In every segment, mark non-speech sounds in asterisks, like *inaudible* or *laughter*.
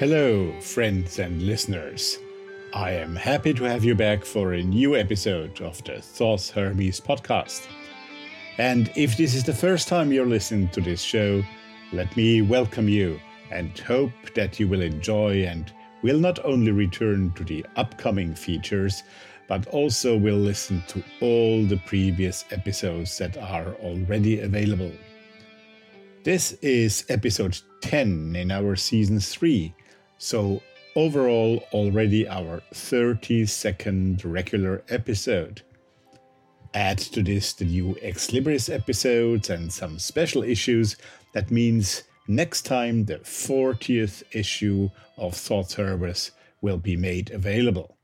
Hello, friends and listeners. I am happy to have you back for a new episode of the Thoth Hermes podcast. And if this is the first time you're listening to this show, let me welcome you and hope that you will enjoy and will not only return to the upcoming features, but also will listen to all the previous episodes that are already available. This is episode 10 in our season 3 so, overall, already our 32nd regular episode. Add to this the new Ex Libris episodes and some special issues. That means next time the 40th issue of Thoth Hermes will be made available.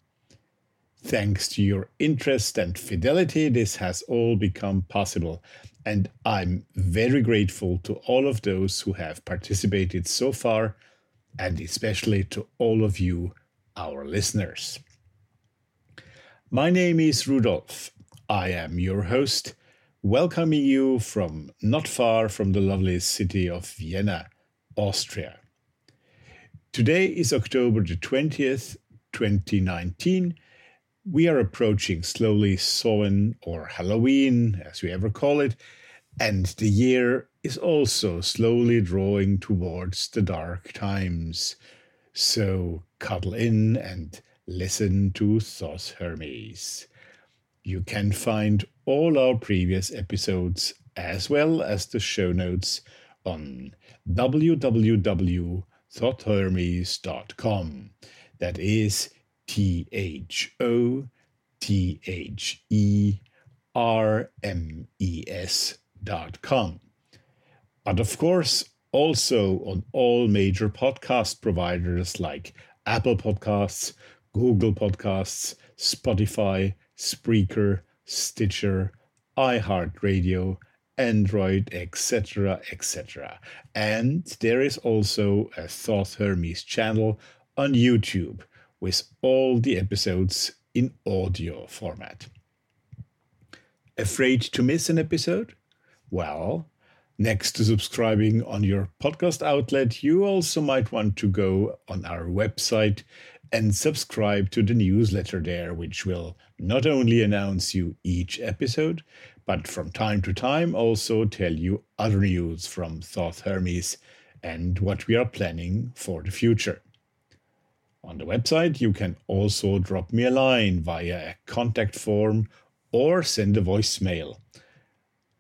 Thanks to your interest and fidelity, this has all become possible, and I'm very grateful to all of those who have participated so far and especially to all of you, our listeners. My name is Rudolf. I am your host, welcoming you from not far from the lovely city of Vienna, Austria. Today is October the 20th, 2019. We are approaching slowly Samhain or Halloween, as we ever call it, and the year is also slowly drawing towards the dark times. So cuddle in and listen to Thoth Hermes. You can find all our previous episodes as well as the show notes on www.thothhermes.com. That is T H O T H E R M E S dot com but of course, also on all major podcast providers like Apple Podcasts, Google Podcasts, Spotify, Spreaker, Stitcher, iHeartRadio, Android, etc., etc. And there is also a Thoth Hermes channel on YouTube with all the episodes in audio format. Afraid to miss an episode? Well, Next to subscribing on your podcast outlet, you also might want to go on our website and subscribe to the newsletter there, which will not only announce you each episode, but from time to time also tell you other news from Thoth Hermes and what we are planning for the future. On the website, you can also drop me a line via a contact form or send a voicemail.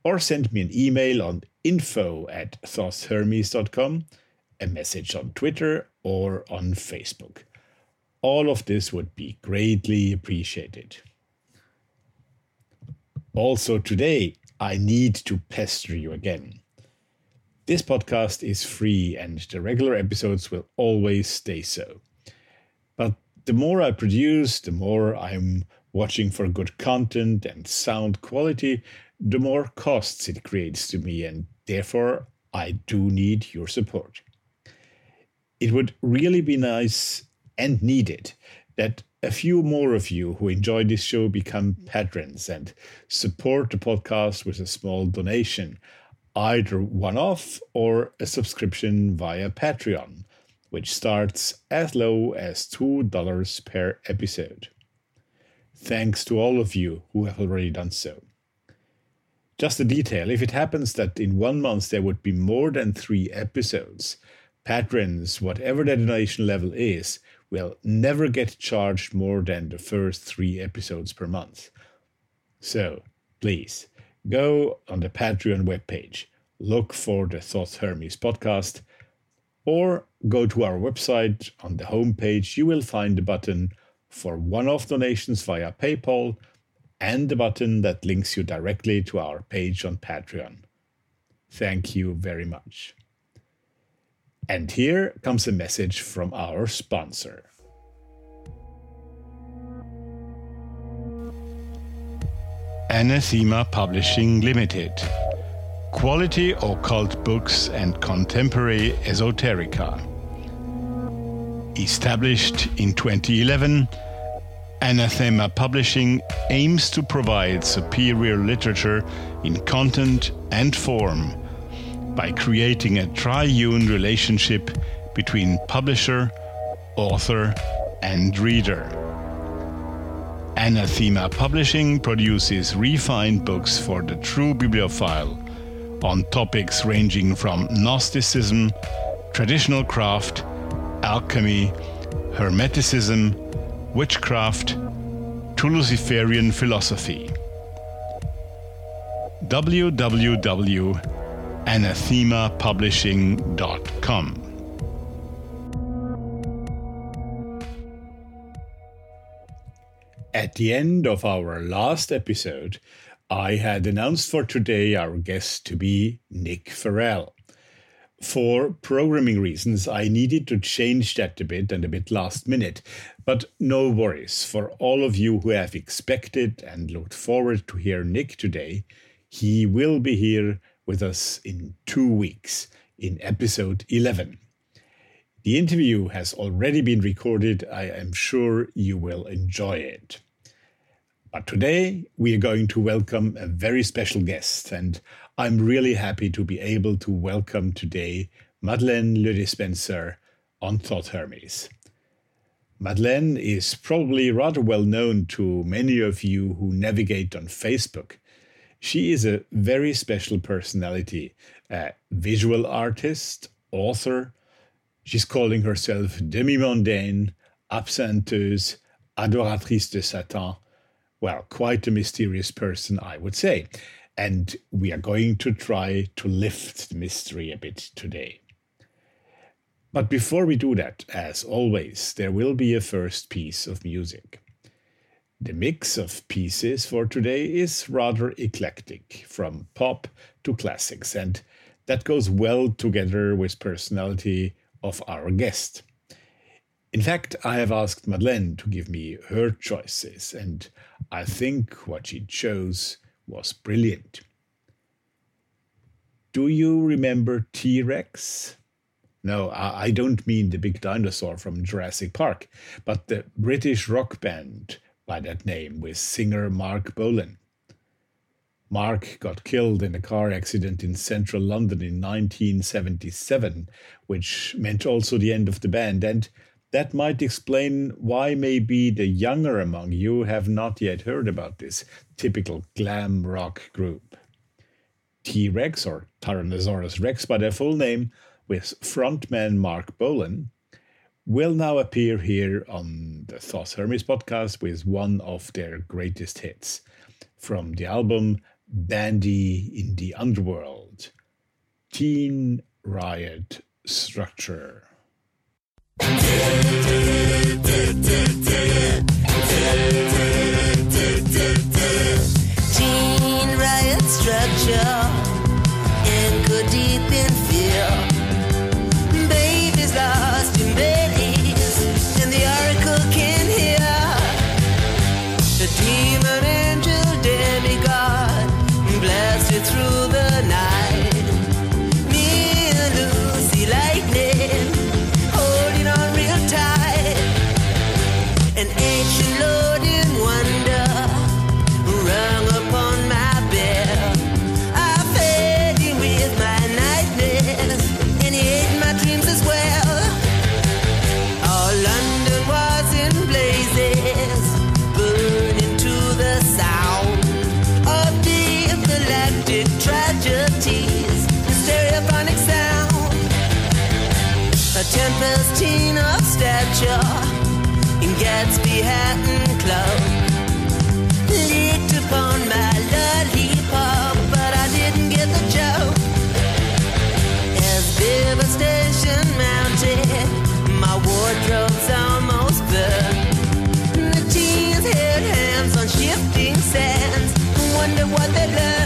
Or send me an email on info at thothhermes.com, a message on Twitter, or on Facebook. All of this would be greatly appreciated. Also, today, I need to pester you again. This podcast is free and the regular episodes will always stay so. But the more I produce, the more I'm watching for good content and sound quality, the more costs it creates to me, and therefore I do need your support. It would really be nice and needed that a few more of you who enjoy this show become patrons and support the podcast with a small donation, either one off or a subscription via Patreon, which starts as low as $2 per episode. Thanks to all of you who have already done so. Just a detail if it happens that in one month there would be more than three episodes, patrons, whatever their donation level is, will never get charged more than the first three episodes per month. So, please, go on the Patreon webpage, look for the Thoth Hermes podcast, or go to our website. On the homepage, you will find the button for one off donations via PayPal and the button that links you directly to our page on Patreon. Thank you very much. And here comes a message from our sponsor. Anathema Publishing Limited. Quality occult books and contemporary esoterica. Established in 2011, Anathema Publishing aims to provide superior literature in content and form by creating a triune relationship between publisher, author, and reader. Anathema Publishing produces refined books for the true bibliophile on topics ranging from Gnosticism, traditional craft, alchemy, Hermeticism, witchcraft, to Luciferian philosophy. www.anathemapublishing.com At the end of our last episode, I had announced for today our guest to be Nick Farrell. For programming reasons, I needed to change that a bit and a bit last minute. But no worries, for all of you who have expected and looked forward to hear Nick today, he will be here with us in two weeks in episode 11. The interview has already been recorded. I am sure you will enjoy it. But today we are going to welcome a very special guest, and I'm really happy to be able to welcome today Madeleine Le Despencer on Thoth Hermes. Madeleine is probably rather well known to many of you who navigate on Facebook. She is a very special personality, a visual artist, author. She's calling herself demi-mondaine, absintheuse, adoratrice de Satan, well, quite a mysterious person, I would say. And we are going to try to lift the mystery a bit today. But before we do that, as always, there will be a first piece of music. The mix of pieces for today is rather eclectic, from pop to classics, and that goes well together with personality of our guest. In fact, I have asked Madeleine to give me her choices, and I think what she chose was brilliant. Do you remember T Rex? No, I don't mean the big dinosaur from Jurassic Park, but the British rock band by that name with singer Marc Bolan. Marc got killed in a car accident in central London in 1977, which meant also the end of the band, and that might explain why maybe the younger among you have not yet heard about this typical glam rock group. T Rex, or Tyrannosaurus Rex by their full name, with frontman Marc Bolan, will now appear here on the Thoth Hermes podcast with one of their greatest hits from the album Dandy in the Underworld Teen Riot Structure. Teen riot structure hat and club. Licked upon my lollipop, but I didn't get the joke. As devastation mounted, my wardrobe's almost burned. The teens held hands on shifting sands. stature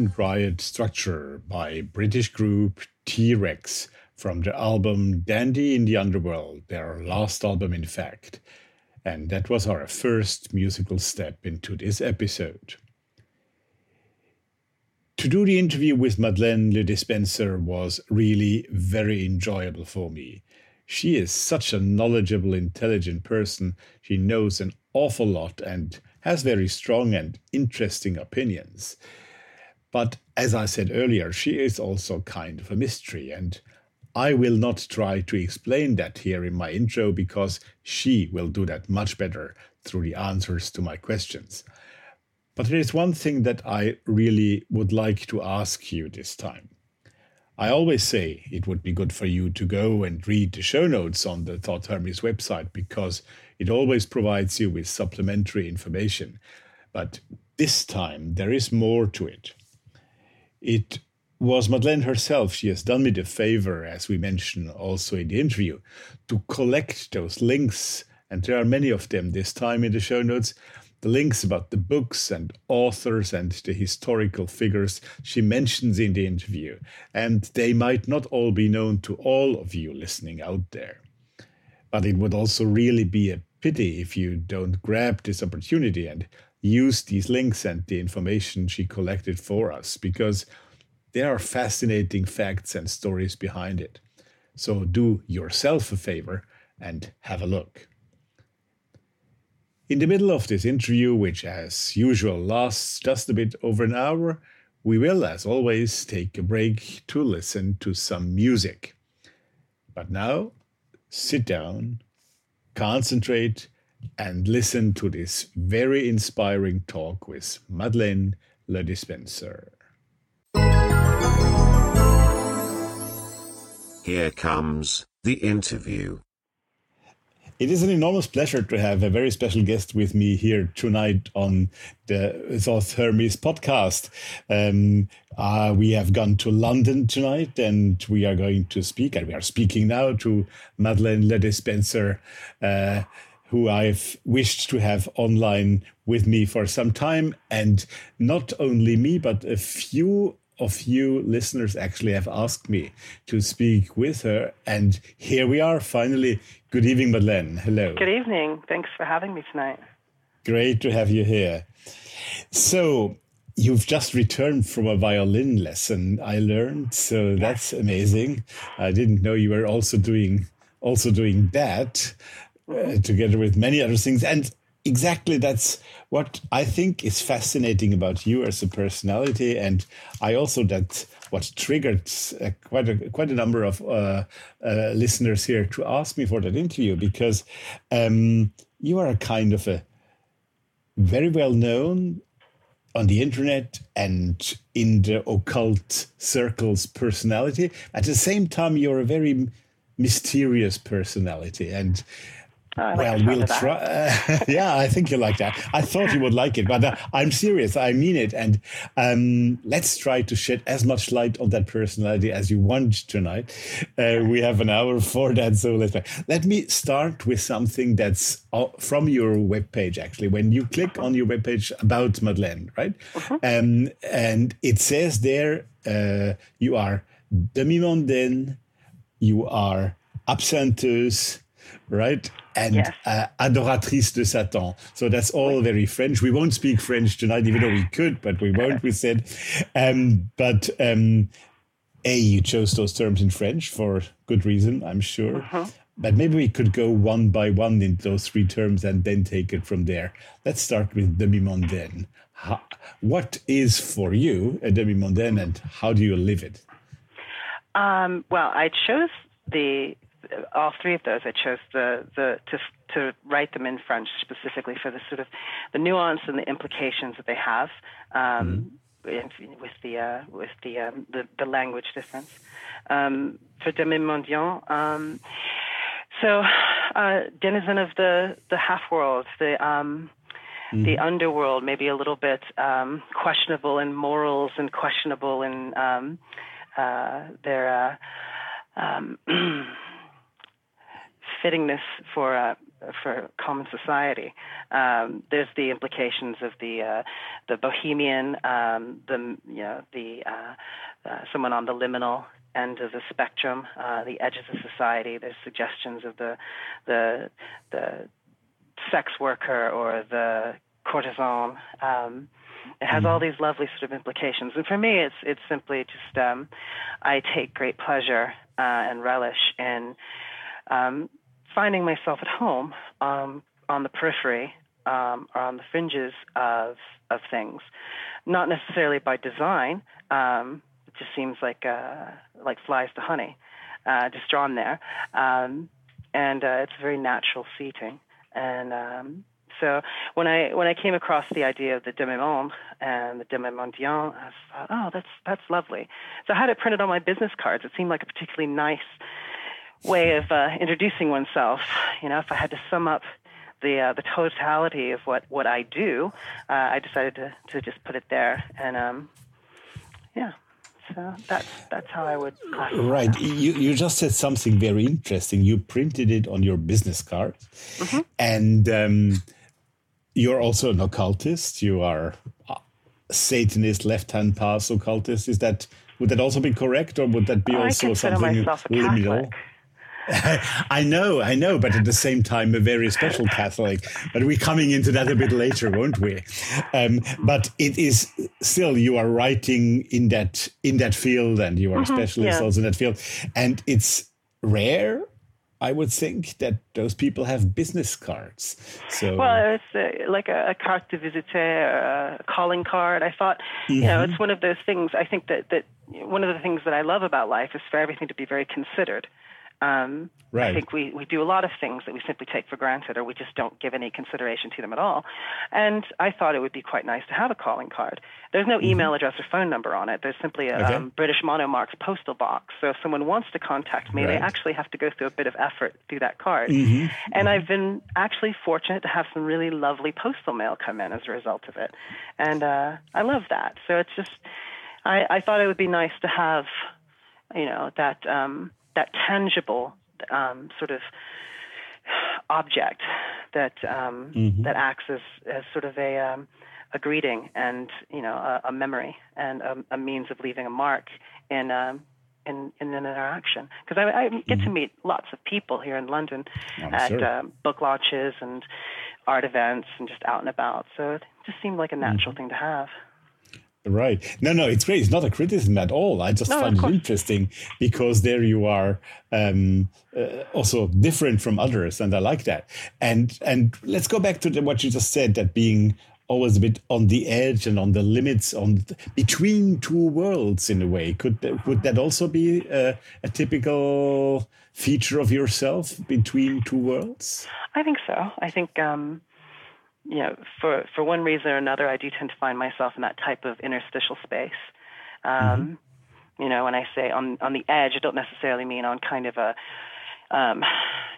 Teen Riot Structure by British group T Rex from the album Dandy in the Underworld, their last album, in fact. And that was our first musical step into this episode. To do the interview with Madeleine Le Despencer was really very enjoyable for me. She is such a knowledgeable, intelligent person. She knows an awful lot and has very strong and interesting opinions. But as I said earlier, she is also kind of a mystery, and I will not try to explain that here in my intro because she will do that much better through the answers to my questions. But there is one thing that I really would like to ask you this time. I always say it would be good for you to go and read the show notes on the Thoth Hermes website because it always provides you with supplementary information. But this time there is more to it. It was Madeleine herself. She has done me the favor, as we mentioned also in the interview, to collect those links. And there are many of them this time in the show notes. The links about the books and authors and the historical figures she mentions in the interview. And they might not all be known to all of you listening out there. But it would also really be a pity if you don't grab this opportunity and use these links and the information she collected for us because there are fascinating facts and stories behind it. So do yourself a favor and have a look. In the middle of this interview, which as usual lasts just a bit over an hour, we will, as always, take a break to listen to some music. But now, sit down, concentrate, and listen to this very inspiring talk with Madeleine Le Despencer. Here comes the interview. It is an enormous pleasure to have a very special guest with me here tonight on the Thoth Hermes podcast. Um, uh, we have gone to London tonight and we are going to speak, and we are speaking now to Madeleine Le Despencer, uh, who I've wished to have online with me for some time. And not only me, but a few of you listeners actually have asked me to speak with her. And here we are finally. Good evening, Madeleine. Hello. Good evening. Thanks for having me tonight. Great to have you here. So, you've just returned from a violin lesson, I learned. So that's amazing. I didn't know you were also doing also doing that together with many other things. And exactly that's what I think is fascinating about you as a personality, and I also that what triggered uh, quite a quite a number of uh, uh, listeners here to ask me for that interview because um, you are a kind of a very well known on the internet and in the occult circles personality. At the same time, you're a very mysterious personality and Oh, I like well, we'll try. Uh, *laughs* yeah, I think you like that. I thought you would like it, but uh, I'm serious. I mean it. And um, let's try to shed as much light on that personality as you want tonight. Uh, we have an hour for that, so let's. Try. Let me start with something that's uh, from your webpage. Actually, when you click on your webpage about Madeleine, right, um, and it says there uh, you are demi-mondaine, you are absintheuse, right? And Yes. uh, adoratrice de Satan. So that's all very French. We won't speak French tonight, even though we could, but we won't, *laughs* we said. Um, but um, A, you chose those terms in French for good reason, I'm sure. But maybe we could go one by one in those three terms and then take it from there. Let's start with demi-mondaine. How, what is for you a demi-mondaine and how do you live it? Um, well, I chose the all three of those. I chose the the to to write them in French specifically for the sort of the nuance and the implications that they have um, in- with the uh, with the, um, the the language difference. Um, for demi mondial. Um, so, uh, denizen of the the half world, the um, the underworld, maybe a little bit um, questionable in morals and questionable in um, uh, their uh, um, *clears throat* fittingness for uh, for common society. Um, there's the implications of the uh, the bohemian, um, the you know the uh, uh, someone on the liminal end of the spectrum, uh, the edges of society. There's suggestions of the the the sex worker or the courtesan. Um, it has all these lovely sort of implications, and for me, it's it's simply just um, I take great pleasure uh, and relish in um, finding myself at home um, on the periphery um, or on the fringes of of things, not necessarily by design. Um, it just seems like uh, like flies to honey, uh, just drawn there, um, and uh, it's a very natural seating. And um, so when I when I came across the idea of the demi-monde and the demi-mondial, I thought, oh, that's that's lovely. So I had it printed on my business cards. It seemed like a particularly nice way of uh, introducing oneself. You know, if I had to sum up the uh, the totality of what what I do, uh, I decided to to just put it there, and um, yeah. So that's that's how I would classify Right. that. You, you just said something very interesting. You printed it on your business card. Mm-hmm. And um, you're also an occultist. You are a Satanist, left hand path occultist. Is that, would that also be correct? Or would that be also something liminal? *laughs* I know, I know, but at the same time, a very special Catholic. But we're coming into that a bit later, won't we? Um, but it is still you are writing in that in that field, and you are a specialist yeah. also in that field, and it's rare. I would think that those people have business cards. So Well, it's uh like a, a carte de visite, or a calling card. I thought, you know, it's one of those things. I think that that one of the things that I love about life is for everything to be very considered. Um, I think we, we do a lot of things that we simply take for granted or we just don't give any consideration to them at all. And I thought it would be quite nice to have a calling card. There's no email address or phone number on it. There's simply a Okay. um, British Monomarks postal box. So if someone wants to contact me, they actually have to go through a bit of effort through that card. And I've been actually fortunate to have some really lovely postal mail come in as a result of it. And uh, I love that. So it's just, I, I thought it would be nice to have, you know, that um, that tangible um, sort of object that um, that acts as, as sort of a um, a greeting and you know a, a memory and a, a means of leaving a mark in um, in, in an interaction because I, I get to meet lots of people here in London I'm at sure. um, book launches and art events and just out and about. So it just seemed like a natural thing to have. Right. No, no, it's great. It's not a criticism at all. I just No, find it interesting because there you are um, uh, also different from others, and I like that. And and let's go back to the, what you just said that being always a bit on the edge and on the limits on between two worlds in a way. Could that, would that also be a, a typical feature of yourself between two worlds? I think so. I think, um, you know, for for one reason or another, I do tend to find myself in that type of interstitial space. Um, You know, when I say on on the edge, I don't necessarily mean on kind of a, um,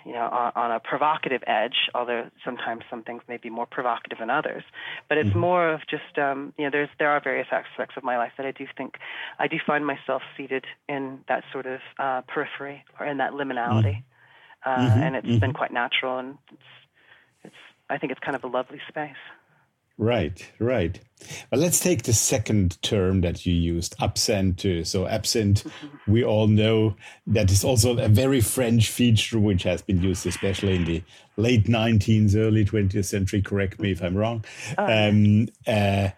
you know, on, on a provocative edge. Although sometimes some things may be more provocative than others, but it's more of just, um, you know, there's there are various aspects of my life that I do think I do find myself seated in that sort of uh, periphery or in that liminality, uh, and it's been quite natural and I think it's kind of a lovely space. Right, right. Well, let's take the second term that you used, absinthe. So, absinthe, *laughs* we all know that is also a very French feature which has been used, especially in the late 19th, early 20th century. Correct me if I'm wrong. Um, uh,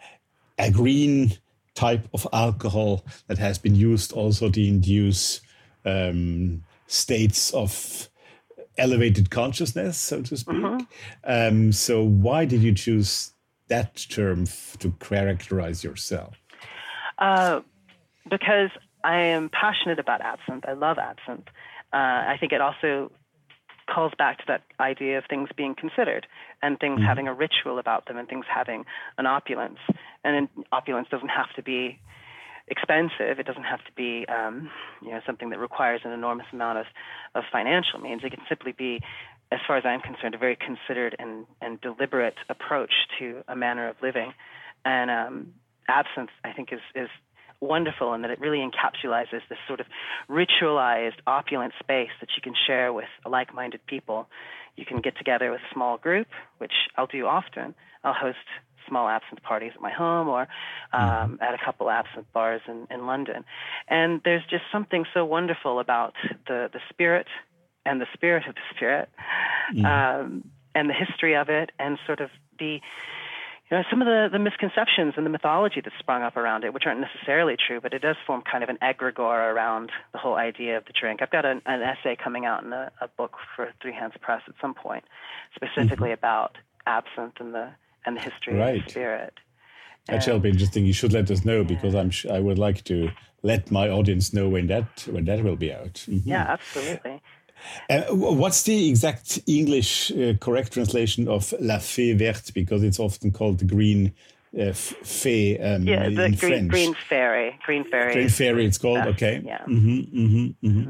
a green type of alcohol that has been used also to induce um, states of elevated consciousness, so to speak. Um, so, why did you choose that term f- to characterize yourself? Uh, because I am passionate about absinthe. I love absinthe. Uh, I think it also calls back to that idea of things being considered and things having a ritual about them and things having an opulence. And an opulence doesn't have to be expensive. It doesn't have to be, um, you know, something that requires an enormous amount of, of financial means. It can simply be, as far as I'm concerned, a very considered and, and deliberate approach to a manner of living. And um, absinthe, I think, is is wonderful in that it really encapsulates this sort of ritualized, opulent space that you can share with like-minded people. You can get together with a small group, which I'll do often. I'll host small absinthe parties at my home or um, at a couple absinthe bars in, in London. And there's just something so wonderful about the, the spirit and the spirit of the spirit um, and the history of it and sort of the you know, some of the, the misconceptions and the mythology that's sprung up around it, which aren't necessarily true, but it does form kind of an egregore around the whole idea of the drink. I've got an, an essay coming out in a, a book for Three Hands Press at some point, specifically about absinthe and the and the history Right. the spirit. That shall be interesting. You should let us know because I'm. Sh- I would like to let my audience know when that when that will be out. Mhm. Yeah, absolutely. Uh, what's the exact English uh, correct translation of La Fée Verte? Because it's often called the green uh, f- fée um, Yeah, the green, French. green fairy. Green fairy. Green fairy, it's called. Uh, okay. yeah. hmm hmm hmm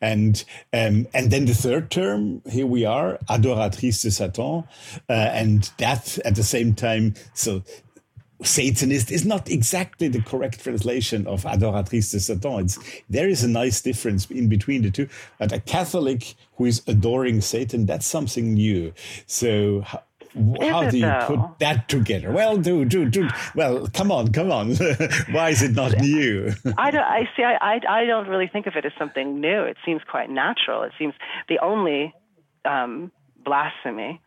And um, and then the third term, here we are, adoratrice de Satan, uh, and that at the same time, so Satanist is not exactly the correct translation of adoratrice de Satan. It's, there is a nice difference in between the two. But a Catholic who is adoring Satan, that's something new. So. How, Is how it do you though? put that together? Well, do do do. Well, come on, come on. *laughs* Why is it not new? I don't. I see. I, I. I don't really think of it as something new. It seems quite natural. It seems the only um, blasphemy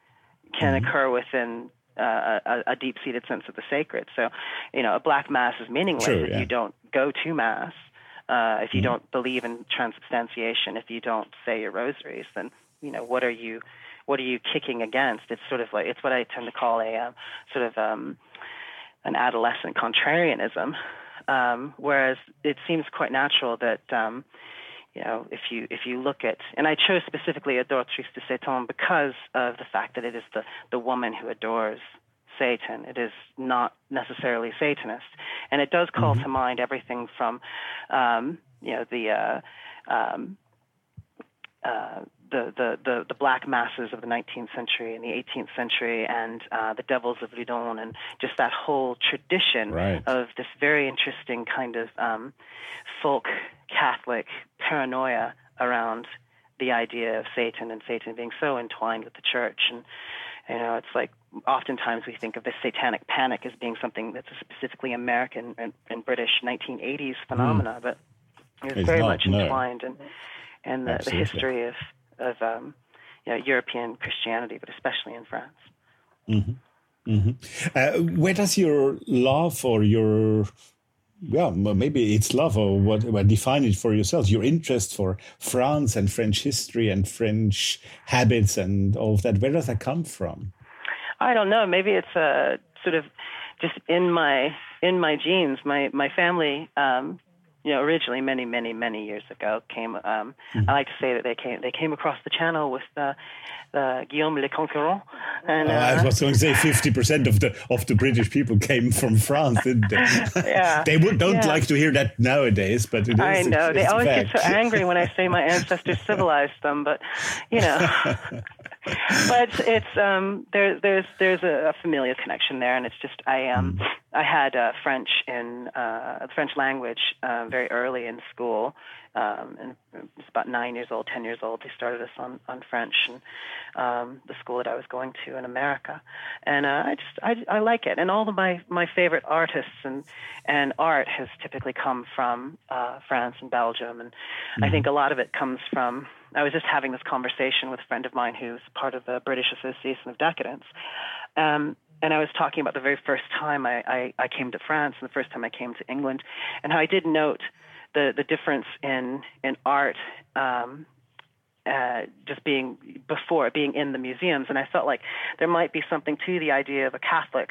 can Mm-hmm. occur within uh, a, a deep-seated sense of the sacred. So, you know, a black mass is meaningless True, if yeah. you don't go to mass. Uh, if you don't believe in transubstantiation, if you don't say your rosaries, then you know what are you, what are you kicking against? It's sort of like it's what I tend to call a um, sort of um, an adolescent contrarianism. Um, whereas it seems quite natural that um, you know if you if you look at and I chose specifically Adoratrice de Satan because of the fact that it is the the woman who adores Satan. It is not necessarily Satanist, and it does call to mind everything from um, you know the uh, um, uh, the, the, the, the black masses of the 19th century and the 18th century and uh, the devils of Loudun and just that whole tradition Right. of this very interesting kind of um, folk Catholic paranoia around the idea of Satan and Satan being so entwined with the church. And, you know, it's like oftentimes we think of this satanic panic as being something that's a specifically American and, and British 1980s phenomena, but it's, It's very not, much no. entwined in, in the, the history of, of um, you know, European Christianity, but especially in France. Uh, where does your love or your yeah maybe it's love or what well, define it for yourself your interest for france and french history and french habits and all of that where does that come from I don't know. Maybe it's uh, sort of just in my in my genes. My my family, um, you know, originally many many many years ago came. Um, I like to say that they came they came across the channel with the, the Guillaume Le Conquérant, and Uh, i uh, was going to say 50% of the of the british people came from france didn't they *laughs* Yeah. they would, don't Yeah. like to hear that nowadays but it is I know they always get so angry when I say my *laughs* ancestors civilized them, but you know, *laughs* but it's, it's um, there, there's there's a, a familial connection there, and it's just I um I had uh, French in uh, French language uh, very early in school, um, and it's about nine years old, ten years old. They started us on on French, and um, the school that I was going to in America, and uh, I just I, I like it, and all of my my favorite artists and and art has typically come from uh, France and Belgium, and mm-hmm. I think a lot of it comes from I was just having this conversation with a friend of mine who's part of the British Association of Decadence. Um, and I was talking about the very first time I, I, I came to France and the first time I came to England, and how I did note the, the difference in, in art um, uh, just being before being in the museums, and I felt like there might be something to the idea of a Catholic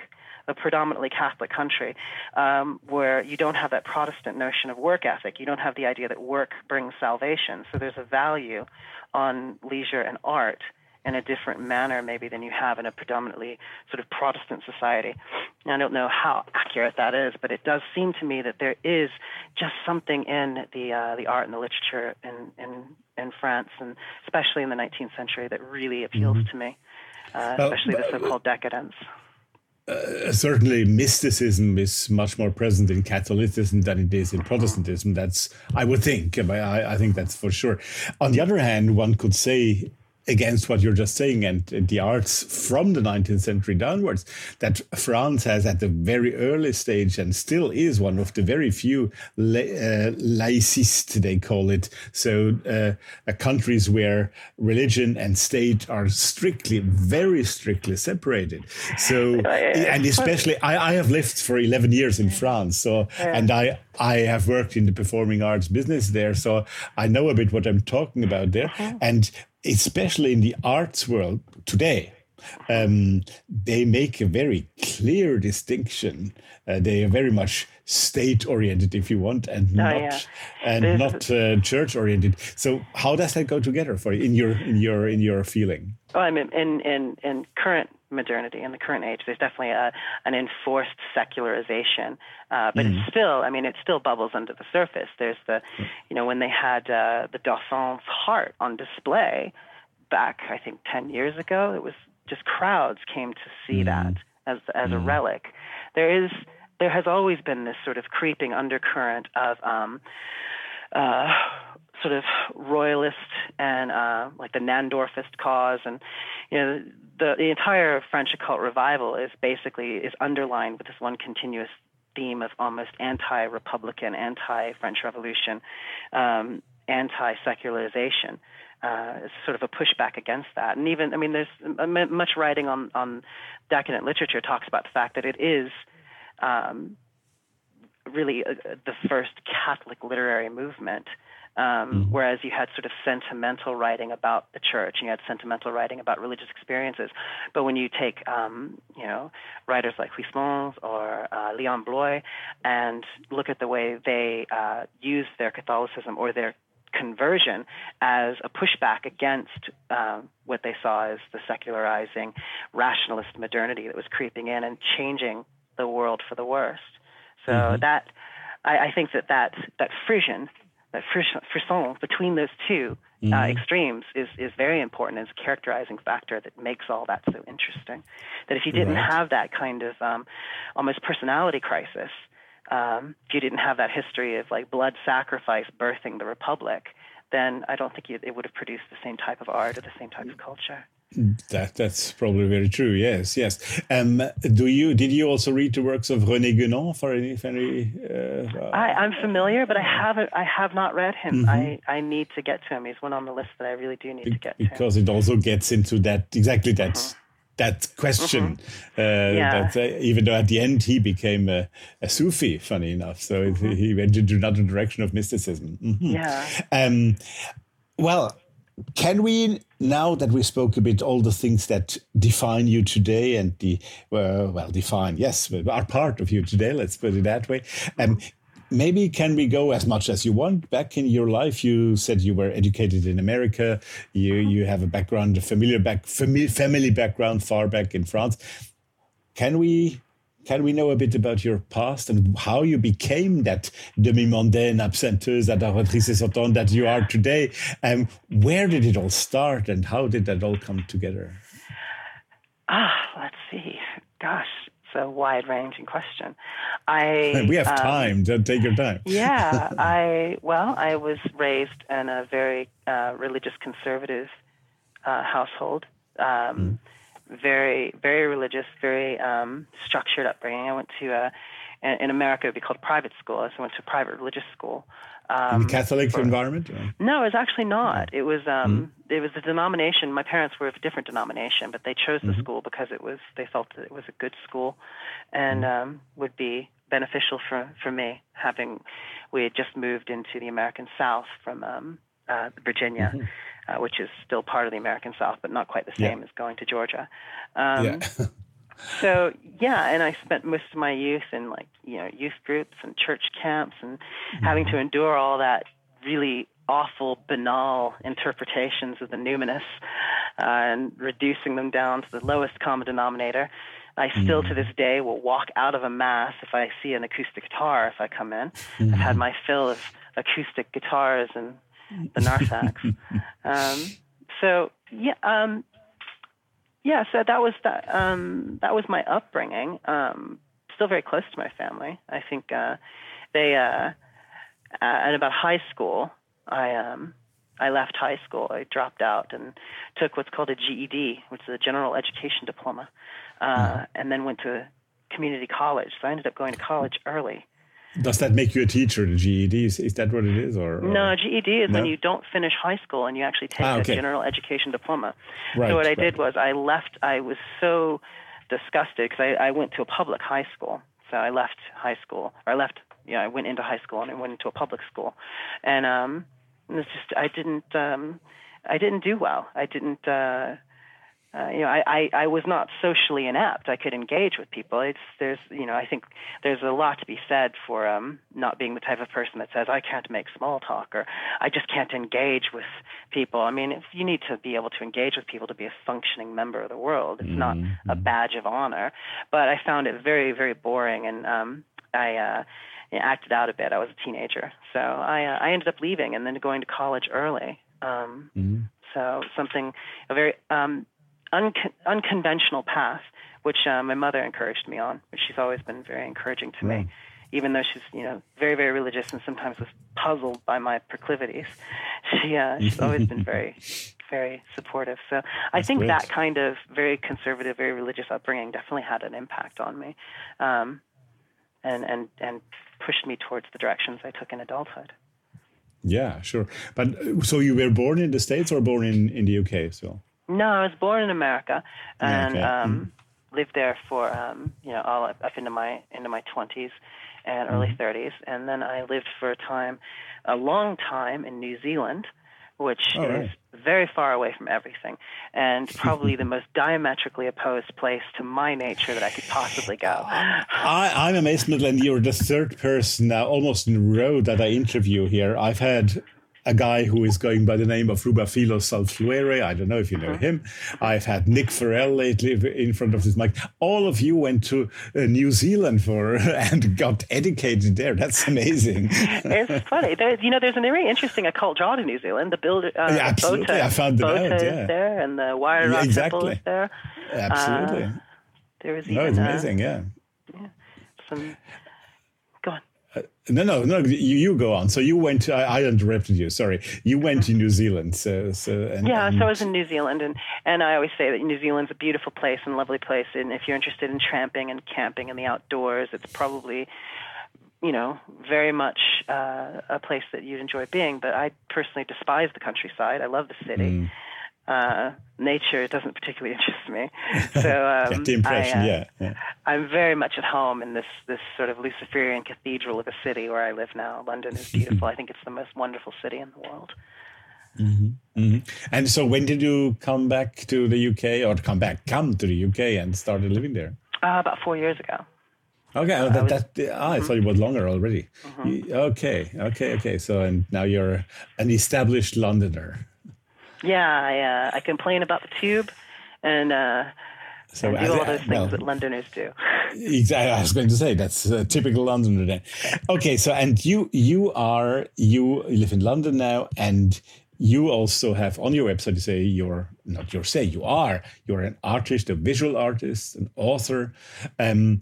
a predominantly Catholic country, um, where you don't have that Protestant notion of work ethic. You don't have the idea that work brings salvation. So there's a value on leisure and art in a different manner maybe than you have in a predominantly sort of Protestant society. I don't know how accurate that is, but it does seem to me that there is just something in the uh, the art and the literature in, in in France and especially in the 19th century that really appeals mm-hmm. to me, uh, especially the so-called decadence uh, certainly mysticism is much more present in Catholicism than it is in Protestantism. That's I would think. I, I think that's for sure. On the other hand, one could say against what you're just saying and the arts from the 19th century downwards that France has at the very early stage and still is one of the very few la- uh, laicist they call it. So uh, uh, countries where religion and state are strictly very strictly separated. So and especially I, I have lived for 11 years in France so and I I have worked in the performing arts business there, so I know a bit what I'm talking about there. Uh-huh. And especially in the arts world today, um, they make a very clear distinction. Uh, they are very much state oriented, if you want, and oh, not yeah. and There's, not uh, church oriented. So, how does that go together for you in your in your in your feeling? Oh, I mean, in in in current modernity in the current age. There's definitely a, an enforced secularization, uh, but mm. it's still, I mean, it still bubbles under the surface. There's the, you know, when they had uh, the Dauphin's heart on display back, I think, 10 years ago, it was just crowds came to see mm. that as as mm. a relic. There is, there has always been this sort of creeping undercurrent of. Um, uh, sort of royalist and uh, like the Naundorffist cause, and you know the the entire French occult revival is basically is underlined with this one continuous theme of almost anti-republican, anti-French Revolution, um, anti-secularization. Uh, it's sort of a pushback against that, and even I mean, there's much writing on on decadent literature talks about the fact that it is. Um, really uh, the first Catholic literary movement um, mm Whereas you had sort of sentimental writing about the church, and you had sentimental writing about religious experiences. But when you take, um, you know, writers like Huysmans or uh, Leon Bloy, and look at the way they uh, used their Catholicism or their conversion as a pushback against uh, what they saw as the secularizing rationalist modernity that was creeping in and changing the world for the worst. So mm-hmm. that I, I think that that that frisson that frisson between those two uh, mm-hmm. uh, extremes is is very important as a characterizing factor that makes all that so interesting. That if you didn't right. have that kind of um, almost personality crisis, um, if you didn't have that history of like blood sacrifice birthing the republic, then I don't think it would have produced the same type of art or the same type of culture. That that's probably very true. Yes, yes. Um, do you did you also read the works of René Guénon for any? For any uh, I, am familiar, but I haven't. I have not read him. Mm-hmm. I, I need to get to him. He's one on the list that I really do need to get to. Because it also gets into that exactly that mm-hmm. that question. Mm-hmm. Uh, yeah. That, uh, even though at the end he became a, a Sufi, funny enough, so mm-hmm. he went into another direction of mysticism. Mm-hmm. Yeah. Um, well can we now that we spoke a bit all the things that define you today and the uh, well define yes are part of you today let's put it that way. Um, maybe can we go as much as you want? Back in your life you said you were educated in america. You you have a background a familiar back family, family background far back in france. Can we can we know a bit about your past and how you became that demi-mondaine absintheuse, that oratrice sortante that you are today? Um, where did it all start and how did that all come together? Ah, let's see. Gosh, it's a wide-ranging question. I *laughs* we have um, time. to take your time. *laughs* yeah, *laughs* I well, I was raised in a very uh, religious conservative uh, household. Um, mm. Very, very religious, very um, structured upbringing. I went to a, in America it would be called private school. So I went to a private religious school. Um, in Catholic for, environment? Or? No, it was actually not. It was um, mm. it was a denomination. My parents were of a different denomination, but they chose the mm-hmm. school because it was they felt that it was a good school, and mm. um, would be beneficial for for me. Having we had just moved into the American South from um, uh, Virginia. Mm-hmm uh, which is still part of the American South, but not quite the same yeah. as going to Georgia. Um, yeah. *laughs* so yeah, and I spent most of my youth in like you know youth groups and church camps, and mm-hmm. having to endure all that really awful, banal interpretations of the numinous, uh, and reducing them down to the lowest common denominator. I still, mm to this day, will walk out of a mass if I see an acoustic guitar if I come in. Mm-hmm. I've had my fill of acoustic guitars and the Narthex. um, so yeah, um, yeah. So that was that. Um, that was my upbringing. Um, still very close to my family. I think uh, they uh, at about high school. I um, I left high school. I dropped out and took what's called a GED, which is a general education diploma, uh, mm-hmm. and then went to community college. So I ended up going to college early. Does that make you a teacher, the GED? Is, is that what it is? Or, or? No, GED is no? when you don't finish high school and you actually take ah, okay. a general education diploma. Right, so what I right. did was I left, I was so disgusted because I, I went to a public high school. So I left high school, or I left, you know, I went into high school and I went into a public school. And um, it's just, I didn't, um, I didn't do well. I didn't, uh, uh, you know, I, I, I was not socially inept. I could engage with people. It's there's you know I think there's a lot to be said for um, not being the type of person that says I can't make small talk or I just can't engage with people. I mean, if you need to be able to engage with people to be a functioning member of the world. It's mm-hmm. not a mm-hmm. badge of honor. But I found it very very boring, and um, I. Uh, acted out a bit. I was a teenager, so I uh, I ended up leaving and then going to college early. Um, mm-hmm. So something a very um, unconventional path, which uh, my mother encouraged me on, which she's always been very encouraging to me. Even though she's, you know, very, very religious and sometimes was puzzled by my proclivities, *laughs* she uh, she's always been *laughs* very, very supportive. So I think great. that kind of very conservative, very religious upbringing definitely had an impact on me, um, and and and pushed me towards the directions I took in adulthood. Yeah, sure. But uh, so you were born in the States or born in, in the UK as well? No, I was born in America and okay. um, mm. lived there for um, you know all up, up into my into my twenties and early mm-hmm. 30s, and then I lived for a time, a long time in New Zealand, which is right. very far away from everything, and *laughs* probably the most diametrically opposed place to my nature that I could possibly go. I, am amazed, Madeleine. You're the third person now, almost in a row, that I interview here. I've had a guy who is going by the name of Rubafilo Salfluere. I don't know if you know uh-huh. him. I've had Nick Farrell lately in front of this mic. All of you went to uh, New Zealand for *laughs* and got educated there. That's amazing. *laughs* it's funny. There's, you know, there's a very interesting occult draw to New Zealand. The builder, uh, yeah, absolutely. Bota, I found out. Yeah. there, and the Whare Ra exactly. Temple is there. Absolutely. Uh, there was even, no, it's amazing. yeah. Yeah. Some no, no, no. You, you go on. So you went. To, I, I interrupted you. Sorry. You went to New Zealand. So, so and, yeah. And, so I was in New Zealand, and and I always say that New Zealand's a beautiful place and lovely place. And if you're interested in tramping and camping and the outdoors, it's probably, you know, very much uh, a place that you'd enjoy being. But I personally despise the countryside. I love the city. Mm uh, nature doesn't particularly *laughs* interest me. So *laughs* um, the impression, I, uh, yeah, yeah, I'm very much at home in this this sort of Luciferian cathedral of a city where I live now. London is beautiful. I think it's the most wonderful city in the world. Mm-hmm. Mm-hmm. And so, when did you come back to the UK, or come back, come to the UK, and started living there? Uh, about four years ago. Okay, uh, that, was, that, ah, I mm-hmm. thought it was longer already. Mm-hmm. Okay, okay, okay. So, and now you're an established Londoner. Yeah, I uh, I complain about the tube, and uh, So and do all those things well, that Londoners do. Exactly. I was going to say that's a typical Londoner. Then. *laughs* Okay, so and you you are you live in London now, and you also have on your website you say you're not your say you are you're an artist, a visual artist, an author. Um,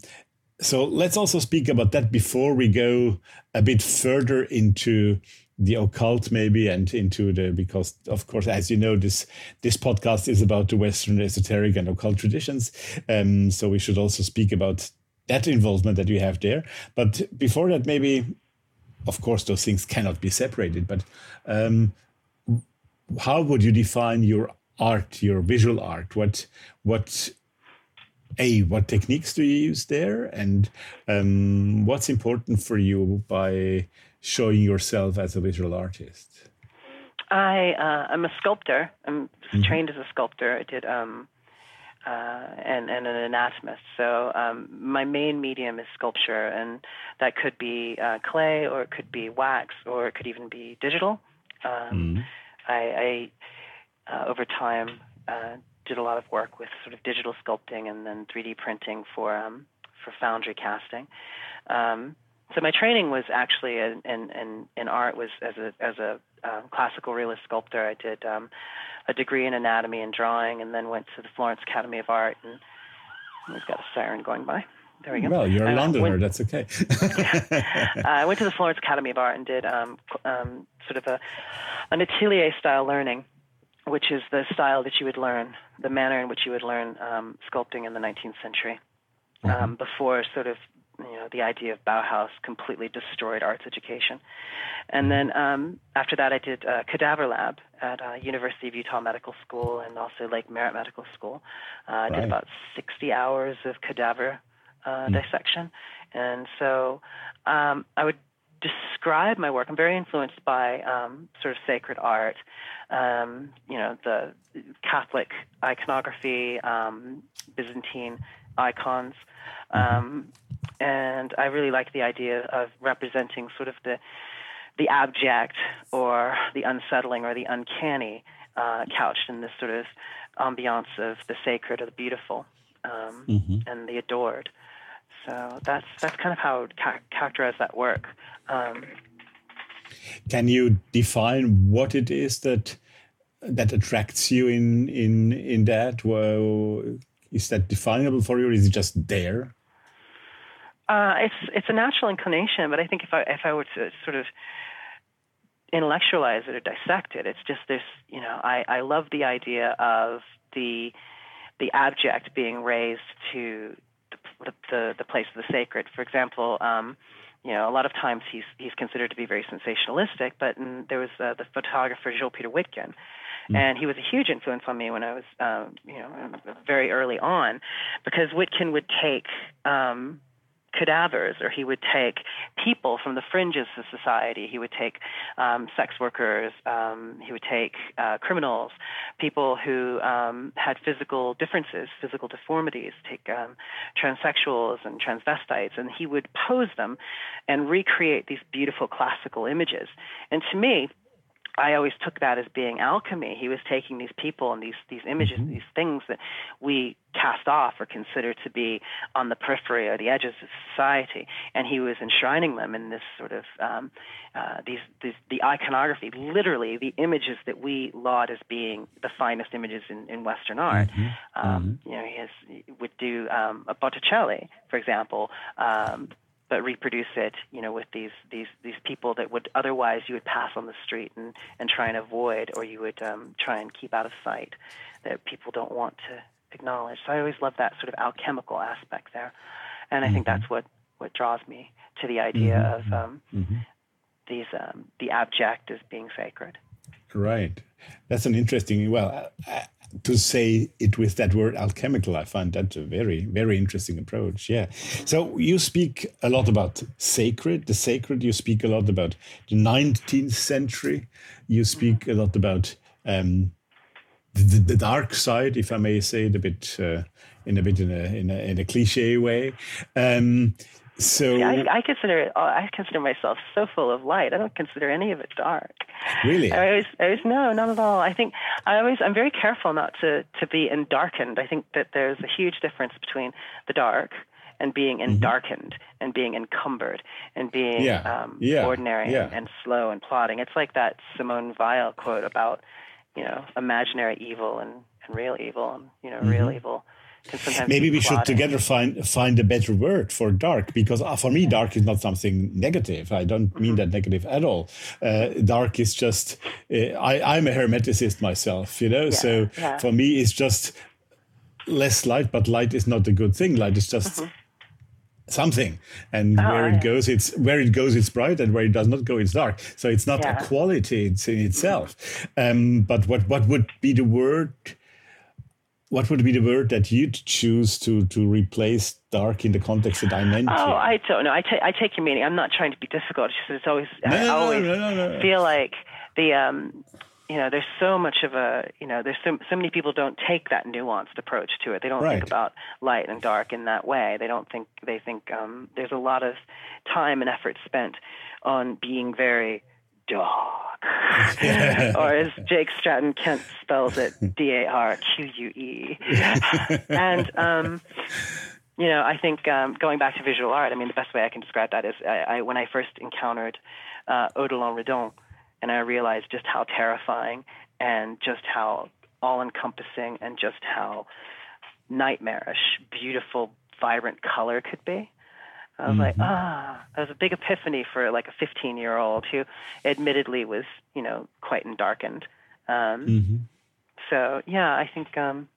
so let's also speak about that before we go a bit further into the occult maybe and into the because of course as you know this this podcast is about the western esoteric and occult traditions. Um, so we should also speak about that involvement that you have there. But before that maybe of course those things cannot be separated but um, how would you define your art your visual art? What what a what techniques do you use there and um, what's important for you by showing yourself as a visual artist? I uh, I'm a sculptor. I'm mm-hmm. trained as a sculptor. I did um, uh, and and an anatomist. So um, my main medium is sculpture, and that could be uh, clay, or it could be wax, or it could even be digital. Um, mm I, I uh, over time uh, did a lot of work with sort of digital sculpting and then 3D printing for um, for foundry casting. Um, so my training was actually in in, in art was as a as a um, classical realist sculptor. I did um, a degree in anatomy and drawing, and then went to the Florence Academy of Art. And we've got a siren going by. There we go. Well, you're a Londoner. Went, that's okay. yeah. *laughs* uh, I went to the Florence Academy of Art and did um, um, sort of a an atelier style learning, which is the style that you would learn, the manner in which you would learn um, sculpting in the 19th century. Mm-hmm. Um, before sort of you know the idea of Bauhaus completely destroyed arts education. And then um, after that, I did a cadaver lab at uh, University of Utah Medical School and also Lake Merritt Medical School. Uh, I did about 60 hours of cadaver uh, mm. dissection, and so um, I would describe my work. I'm very influenced by um, sort of sacred art, um, you know, the Catholic iconography, um, Byzantine icons. Um, and I really like the idea of representing sort of the the abject or the unsettling or the uncanny uh, couched in this sort of ambiance of the sacred or the beautiful um, mm-hmm. and the adored. So that's that's kind of how I would ca- characterize that work. Um, Can you define what it is that that attracts you in in in that? Well, is that definable for you? Or is it just there? Uh, it's it's a natural inclination, but I think if I if I were to sort of intellectualize it or dissect it, it's just this. You know, I I love the idea of the the abject being raised to the the, the place of the sacred. For example. Um, you know, a lot of times he's he's considered to be very sensationalistic, but in, there was uh, the photographer Joel Peter Witkin, mm. and he was a huge influence on me when I was, um, you know, very early on, because Witkin would take um, cadavers, or he would take people from the fringes of society. He would take um, sex workers, um, he would take uh, criminals, people who um, had physical differences, physical deformities, take um, transsexuals and transvestites, and he would pose them and recreate these beautiful classical images. And to me, I always took that as being alchemy. He was taking these people and these these images, mm-hmm. these things that we cast off or consider to be on the periphery or the edges of society, and he was enshrining them in this sort of um, uh, these, these the iconography, literally the images that we laud as being the finest images in, in Western art. Mm-hmm. Um, mm-hmm. You know, he, has, would do um, a Botticelli, for example. But reproduce it, you know, with these these these people that would otherwise you would pass on the street and and try and avoid, or you would um, try and keep out of sight, that people don't want to acknowledge. So I always love that sort of alchemical aspect there, and I mm-hmm. think that's what what draws me to the idea mm-hmm. of um, mm-hmm. these um, the abject as being sacred. Right. That's an interesting. Well, to say it with that word alchemical i find that a very very interesting approach yeah. So you speak a lot about sacred the sacred you speak a lot about the 19th century. You speak a lot about um, the, the, dark side if i may say it a bit uh, in a bit in a, in a, in a cliche way. Um, So I, I consider it, I consider myself so full of light. I don't consider any of it dark. really, I always, I always, no, not at all. I think I always, I'm very careful not to to be in darkened. I think that there's a huge difference between the dark and being in darkened and being encumbered and being Yeah. um, Yeah. ordinary Yeah. and, and slow and plodding. It's like that Simone Weil quote about, you know, imaginary evil and, and real evil, and you know, real evil maybe we should together find find a better word for dark because uh, for me dark is not something negative i don't mean Mm-hmm. that negative at all uh, dark is just uh, I, i'm a hermeticist myself you know so yeah. for me it's just less light but light is not a good thing light is just something and where Mm-hmm. Oh, yeah. it goes it's where it goes it's bright and where it does not go it's dark so it's not Yeah. Mm-hmm. a quality it's in itself um, but what what would be the word what would be the word that you'd choose to to replace dark in the context that I meant? Oh, here? I don't know. I ta- I take your meaning. I'm not trying to be difficult. It's, just, it's always No, I no, always no. feel like the um, you know, there's so much of a you know, there's so so many people don't take that nuanced approach to it. They don't Right. think about light and dark in that way. They don't think they think um, there's a lot of time and effort spent on being very dark. *laughs* or as Jake Stratton Kent spells it, D A R Q U E. *laughs* And um, you know, I think um, going back to visual art, I mean, the best way I can describe that is I, I, when I first encountered uh, Odilon Redon, and I realized just how terrifying and just how all-encompassing and just how nightmarish, beautiful, vibrant color could be. I was like, ah, that was a big epiphany for like a 15 year old who admittedly was, you know, quite darkened. Um, So, yeah, I think, um,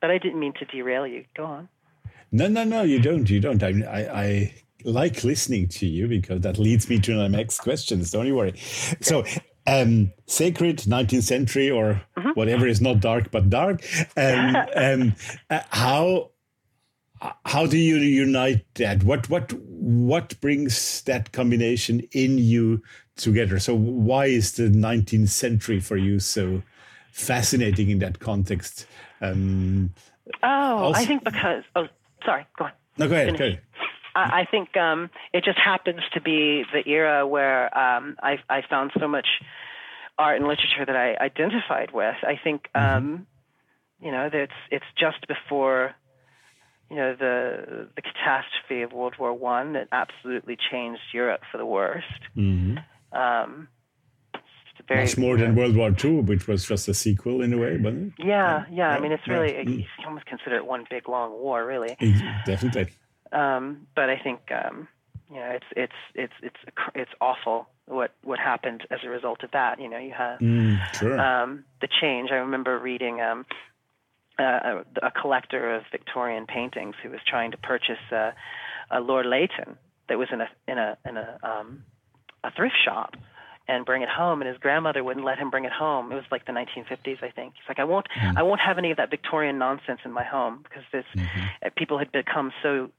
but I didn't mean to derail you. Go on. No, no, no, you don't. You don't. I, I, I like listening to you because that leads me to my next questions. Don't you worry. So, um, sacred 19th century or Mm-hmm. whatever is not dark but dark. Um, um, *laughs* uh, how how do you unite that? What what what brings that combination in you together? So why is the 19th century for you so fascinating in that context? Um, Oh, Also- I think because, oh, sorry, go on. no, go ahead. Finish. Go ahead. I, I think um, it just happens to be the era where um, I, I found so much art and literature that I identified with. I think um, you know that it's it's just before you know the the catastrophe of World War One that absolutely changed Europe for the worst. Um, it's a very, Much more than World War II, which was just a sequel in a way, wasn't it? Yeah, yeah. I mean, it's really right. you can almost consider it one big long war, really. Definitely. Um, but I think um, you know it's it's it's it's it's awful what what happened as a result of that. You know, you have Mm, sure. um, the change. I remember reading um, uh, a, a collector of Victorian paintings who was trying to purchase uh, a Lord Leighton that was in a in a in a um, a thrift shop and bring it home and his grandmother wouldn't let him bring it home. It was like the 1950s i think. He's like i won't i won't have any of that victorian nonsense in my home because this uh, people had become so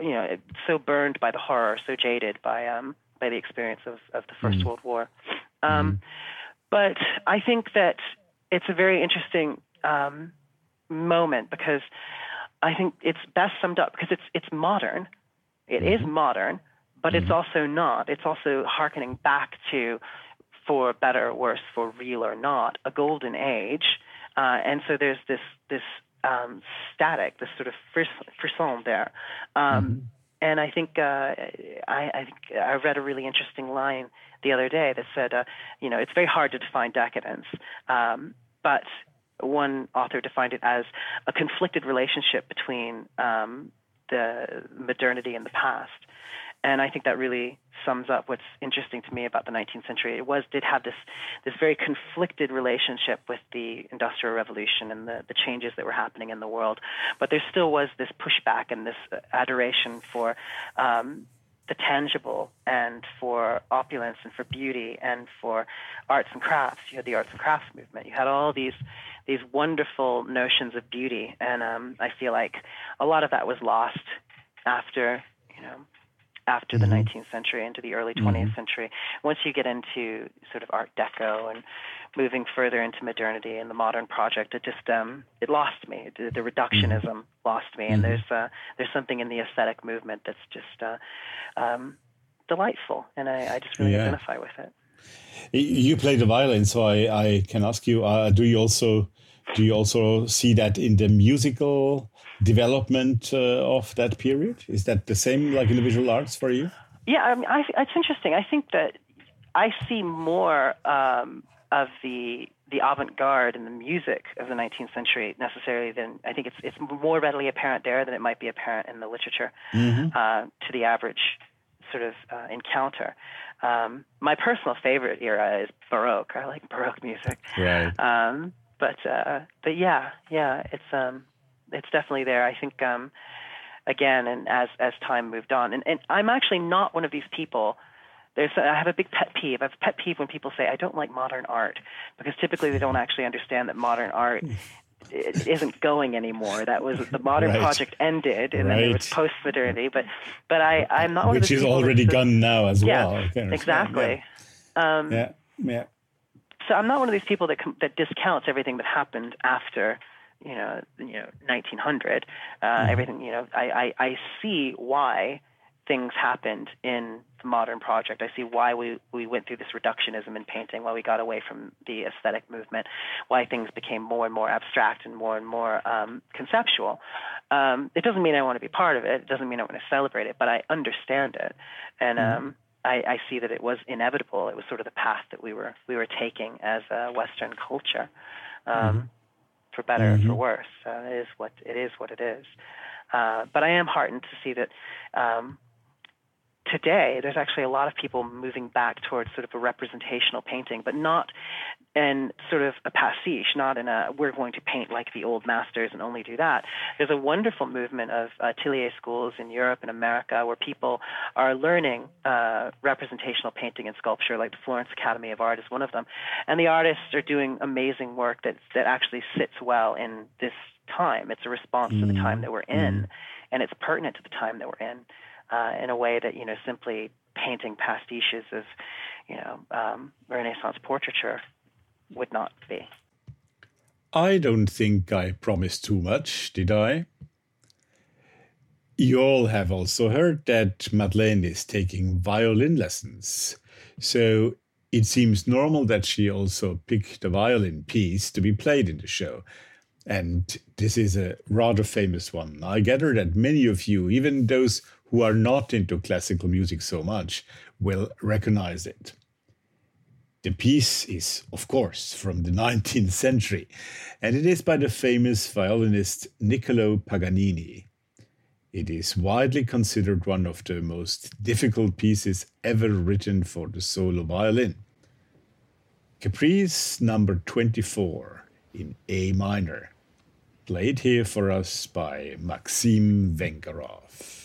you know so burned by the horror so jaded by um by the experience of of the 1st world war. Um but i think that it's a very interesting um moment because i think it's best summed up because it's it's modern it is modern, but it's also not. It's also hearkening back to, for better or worse, for real or not, a golden age. Uh, and so there's this this um, static, this sort of fris- frisson there. Um, And I think uh, I, I think I read a really interesting line the other day that said, uh, you know, it's very hard to define decadence, um, but one author defined it as a conflicted relationship between um, the modernity and the past. And I think that really sums up what's interesting to me about the 19th century. It was did have this this very conflicted relationship with the Industrial Revolution and the, the changes that were happening in the world, but there still was this pushback and this adoration for um, the tangible and for opulence and for beauty and for arts and crafts. You had the arts and crafts movement. You had all these these wonderful notions of beauty, and um, I feel like a lot of that was lost after you know after the 19th century into the early 20th century. Once you get into sort of Art Deco and moving further into modernity and the modern project, it just um, it lost me. The, the reductionism lost me, and there's uh, there's something in the aesthetic movement that's just uh, um, delightful, and I, I just really Yeah. identify with it. You play the violin, so I, I can ask you: uh, Do you also do you also see that in the musical development uh, of that period? Is that the same like in the visual arts for you? Yeah, I mean, I, it's interesting. I think that I see more um, of the the avant-garde and the music of the 19th century necessarily than I think it's it's more readily apparent there than it might be apparent in the literature uh, to the average sort of uh, encounter. Um, my personal favorite era is Baroque. I like Baroque music. Right. Um, but uh, but yeah, yeah, it's um, it's definitely there. I think um, again, and as as time moved on, and, and I'm actually not one of these people. There's I have a big pet peeve. I have a pet peeve when people say I don't like modern art because typically they don't actually understand that modern art it isn't going anymore. That was the modern Right. project ended, and then there was Right. post modernity. But but I I'm not one of Which is people that already gone now as Yeah, well. Okay, I understand. exactly. Um, Yeah. yeah. so I'm not one of these people that that discounts everything that happened after, you know, you know, 1900. Uh, Everything, you know, I, I I see why things happened in the modern project. I see why we we went through this reductionism in painting, why we got away from the aesthetic movement, why things became more and more abstract and more and more um, conceptual. Um, it doesn't mean I want to be part of it. It doesn't mean I want to celebrate it, but I understand it, and um, I, I see that it was inevitable. It was sort of the path that we were we were taking as a Western culture, um, for better or for worse. Uh, it is what it is. What it is. Uh, but I am heartened to see that um, today there's actually a lot of people moving back towards sort of a representational painting, but not in sort of a pastiche, not in a we're going to paint like the old masters and only do that. There's a wonderful movement of atelier schools in Europe and America where people are learning uh, representational painting and sculpture, like the Florence Academy of Art is one of them, and the artists are doing amazing work that that actually sits well in this time. It's a response to the time that we're in, and it's pertinent to the time that we're in uh, in a way that you know simply painting pastiches of you know um, Renaissance portraiture would not be. I don't think I promised too much, did I? You all have also heard that Madeleine is taking violin lessons. So it seems normal that she also picked a violin piece to be played in the show. And this is a rather famous one. I gather that many of you, even those who are not into classical music so much, will recognize it. The piece is, of course, from the *laughs* 19th century, and it is by the famous violinist Niccolo Paganini. It is widely considered one of the most difficult pieces ever written for the solo violin. Caprice number 24 in A minor, played here for us by Maxim Vengerov.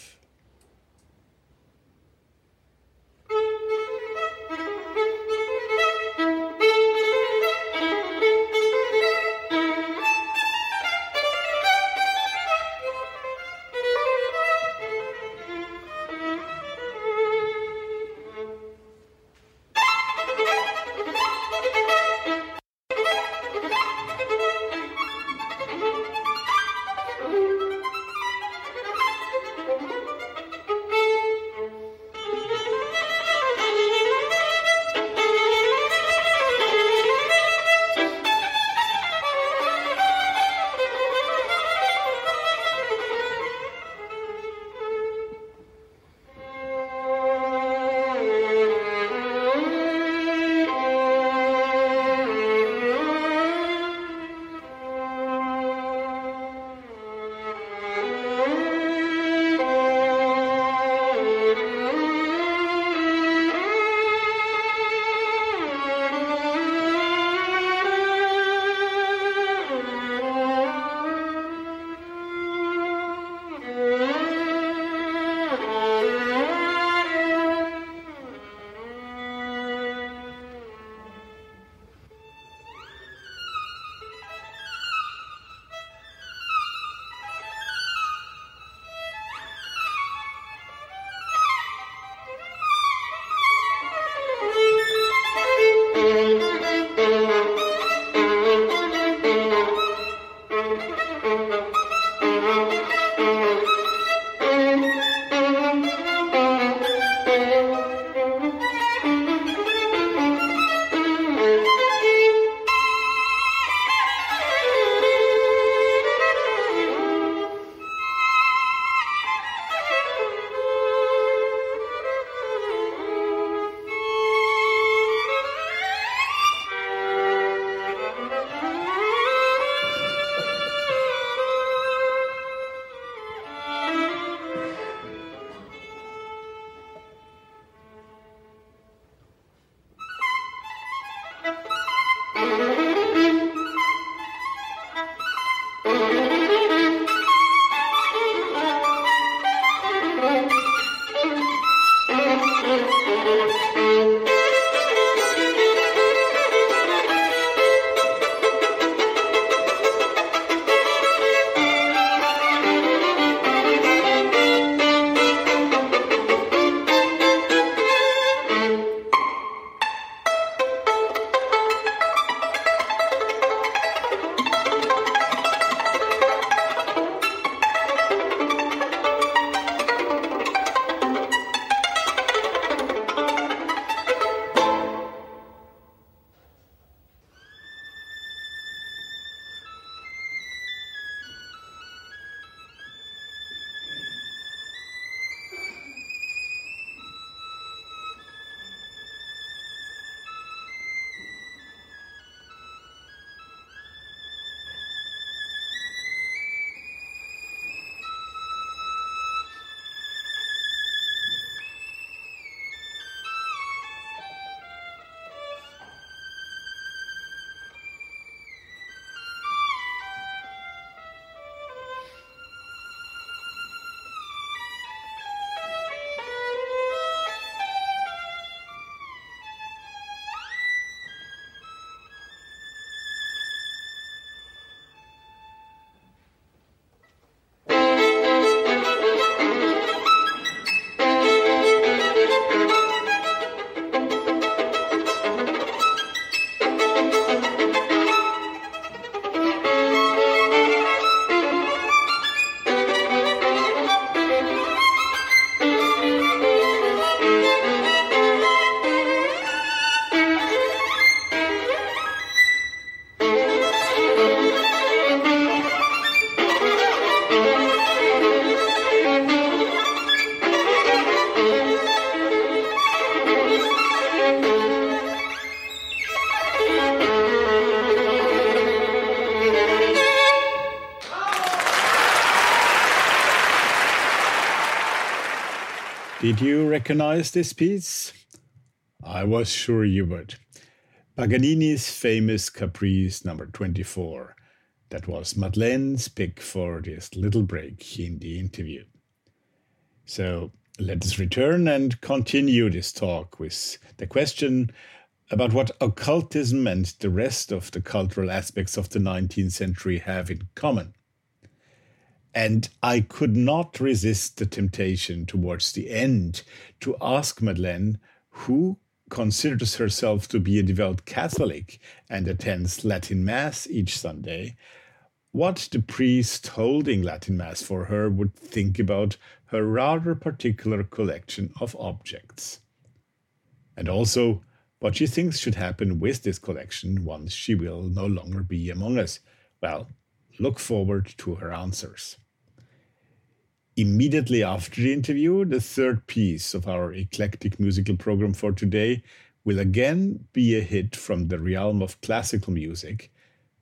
Did you recognize this piece? I was sure you would. Paganini's famous Caprice number 24. That was Madeleine's pick for this little break in the interview. So let us return and continue this talk with the question about what occultism and the rest of the cultural aspects of the 19th century have in common. And I could not resist the temptation towards the end to ask Madeleine, who considers herself to be a devout Catholic and attends Latin Mass each Sunday, what the priest holding Latin Mass for her would think about her rather particular collection of objects. And also, what she thinks should happen with this collection once she will no longer be among us. Well, look forward to her answers. Immediately after the interview, the third piece of our eclectic musical program for today will again be a hit from the realm of classical music,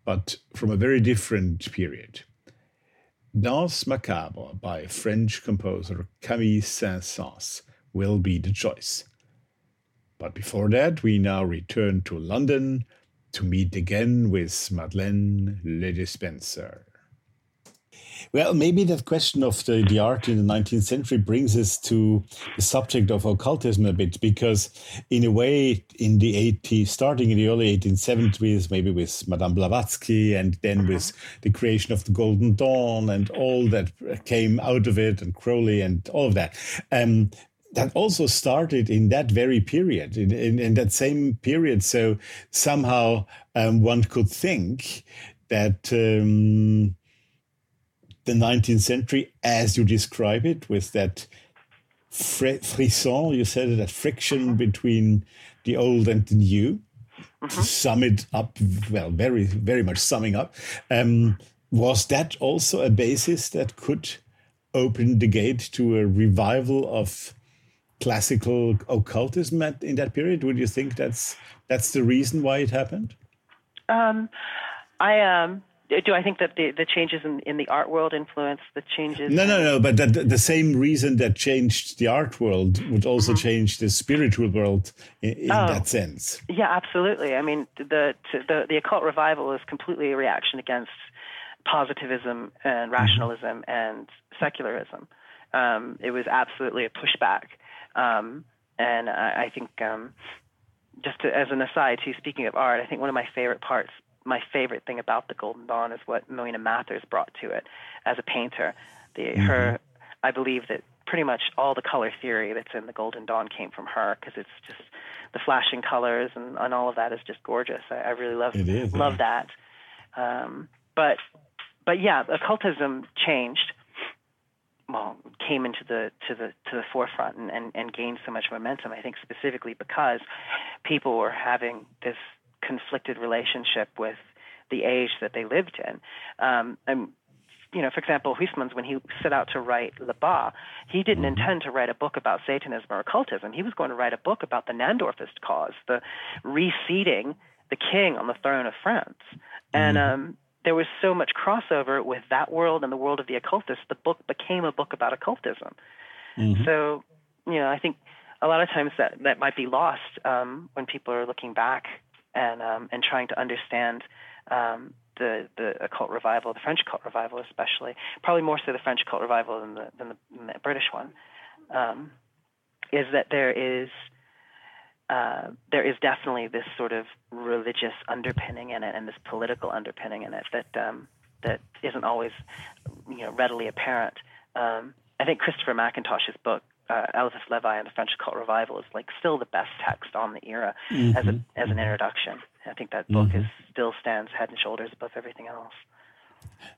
but from a very different period. Danse Macabre by French composer Camille Saint-Saëns will be the choice. But before that, we now return to London to meet again with Madeleine Le Despencer. Well, maybe that question of the, the art in the 19th century brings us to the subject of occultism a bit, because in a way, in the 80s, starting in the early 1870s, maybe with Madame Blavatsky, and then with the creation of the Golden Dawn and all that came out of it, and Crowley and all of that. Um, that also started in that very period, in, in, in that same period. So somehow um, one could think that um, the 19th century, as you describe it, with that frisson, you said that friction between the old and the new. Mm-hmm. To sum it up, well, very, very much summing up, um, was that also a basis that could open the gate to a revival of classical occultism at, in that period? Would you think that's that's the reason why it happened? Um, I um, do I think that the, the changes in, in the art world influence the changes? No, no, no. But that, the same reason that changed the art world would also mm-hmm. change the spiritual world in, in oh, that sense. Yeah, absolutely. I mean, the, the the occult revival is completely a reaction against positivism and mm-hmm. rationalism mm-hmm. and secularism. Um, it was absolutely a pushback, um, and I, I think. Um, just to, as an aside, too, speaking of art, I think one of my favorite parts my favorite thing about the Golden Dawn is what Moina Mathers brought to it as a painter. The mm-hmm. her, I believe that pretty much all the color theory that's in the Golden Dawn came from her because it's just the flashing colors and, and all of that is just gorgeous. I, I really love is, love yeah. that. Um, but but yeah, occultism changed. Well, came into the to the to the forefront and, and, and gained so much momentum. I think specifically because people were having this conflicted relationship with the age that they lived in. Um, and you know, for example, Huysmans, when he set out to write Là-Bas, he didn't mm-hmm. intend to write a book about Satanism or occultism. He was going to write a book about the Naundorffist cause, the reseating the king on the throne of France. And mm-hmm. um, there was so much crossover with that world and the world of the occultists. The book became a book about occultism. Mm-hmm. So, you know, I think a lot of times that that might be lost um, when people are looking back and um, and trying to understand um, the the occult revival, the French occult revival, especially probably more so the French occult revival than the than the, than the British one, um, is that there is uh, there is definitely this sort of religious underpinning in it and this political underpinning in it that um, that isn't always you know readily apparent. Um, I think Christopher McIntosh's book uh, Eliphas Levi and the French Occult Revival is like still the best text on the era mm-hmm. as a as an introduction. I think that book mm-hmm. is still stands head and shoulders above everything else.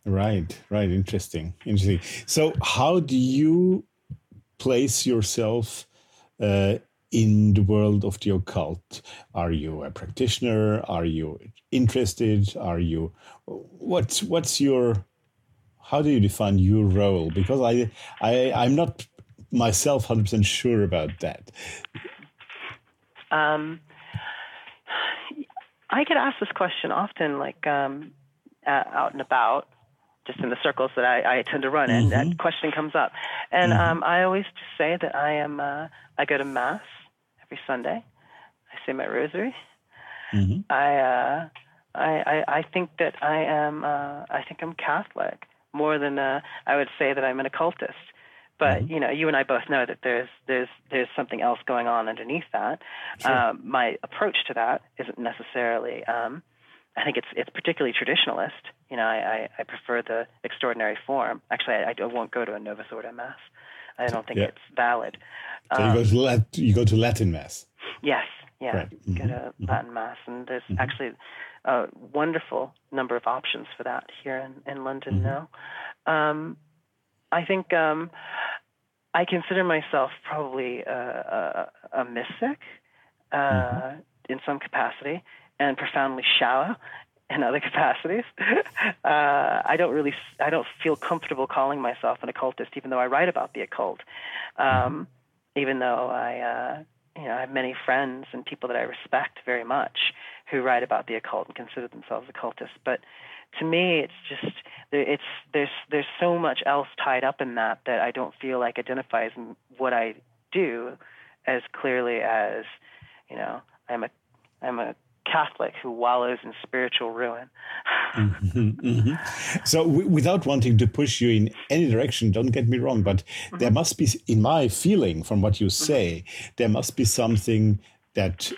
Right, right. Interesting, interesting. So, how do you place yourself uh, in the world of the occult? Are you a practitioner? Are you interested? Are you what's what's your how do you define your role? Because I I I'm not myself 100% sure about that. Um, I get asked this question often, like um, uh, out and about. just in the circles that I, I tend to run in, that question comes up. And um, I always just say that I am, uh, I go to Mass every Sunday. I say my rosary. I, uh, I, I, I think that I am, uh, I think I'm Catholic more than uh, I would say that I'm an occultist. But you know, you and I both know that there's there's there's something else going on underneath that. Um, my approach to that isn't necessarily. Um, I think it's it's particularly traditionalist. You know, I, I, I prefer the extraordinary form. Actually, I, I won't go to a Novus Ordo mass. I don't think Yeah. it's valid. So you go to Lat- you go to Latin mass. Yes, yeah, Right. go to Latin mass, and there's actually a wonderful number of options for that here in, in London now. Um, I think um, I consider myself probably a, a, a mystic uh, in some capacity, and profoundly shallow in other *laughs* capacities. uh, I don't really, I don't feel comfortable calling myself an occultist, even though I write about the occult. Um, even though I, uh, you know, I have many friends and people that I respect very much who write about the occult and consider themselves occultists. But to me, it's just it's there's there's so much else tied up in that that I don't feel like identifies what I do as clearly as you know I'm a I'm a Catholic who wallows in spiritual ruin. Mm-hmm, mm-hmm. So, w- without wanting to push you in any direction, don't get me wrong, but mm-hmm. there must be, in my feeling from what you say, there must be something that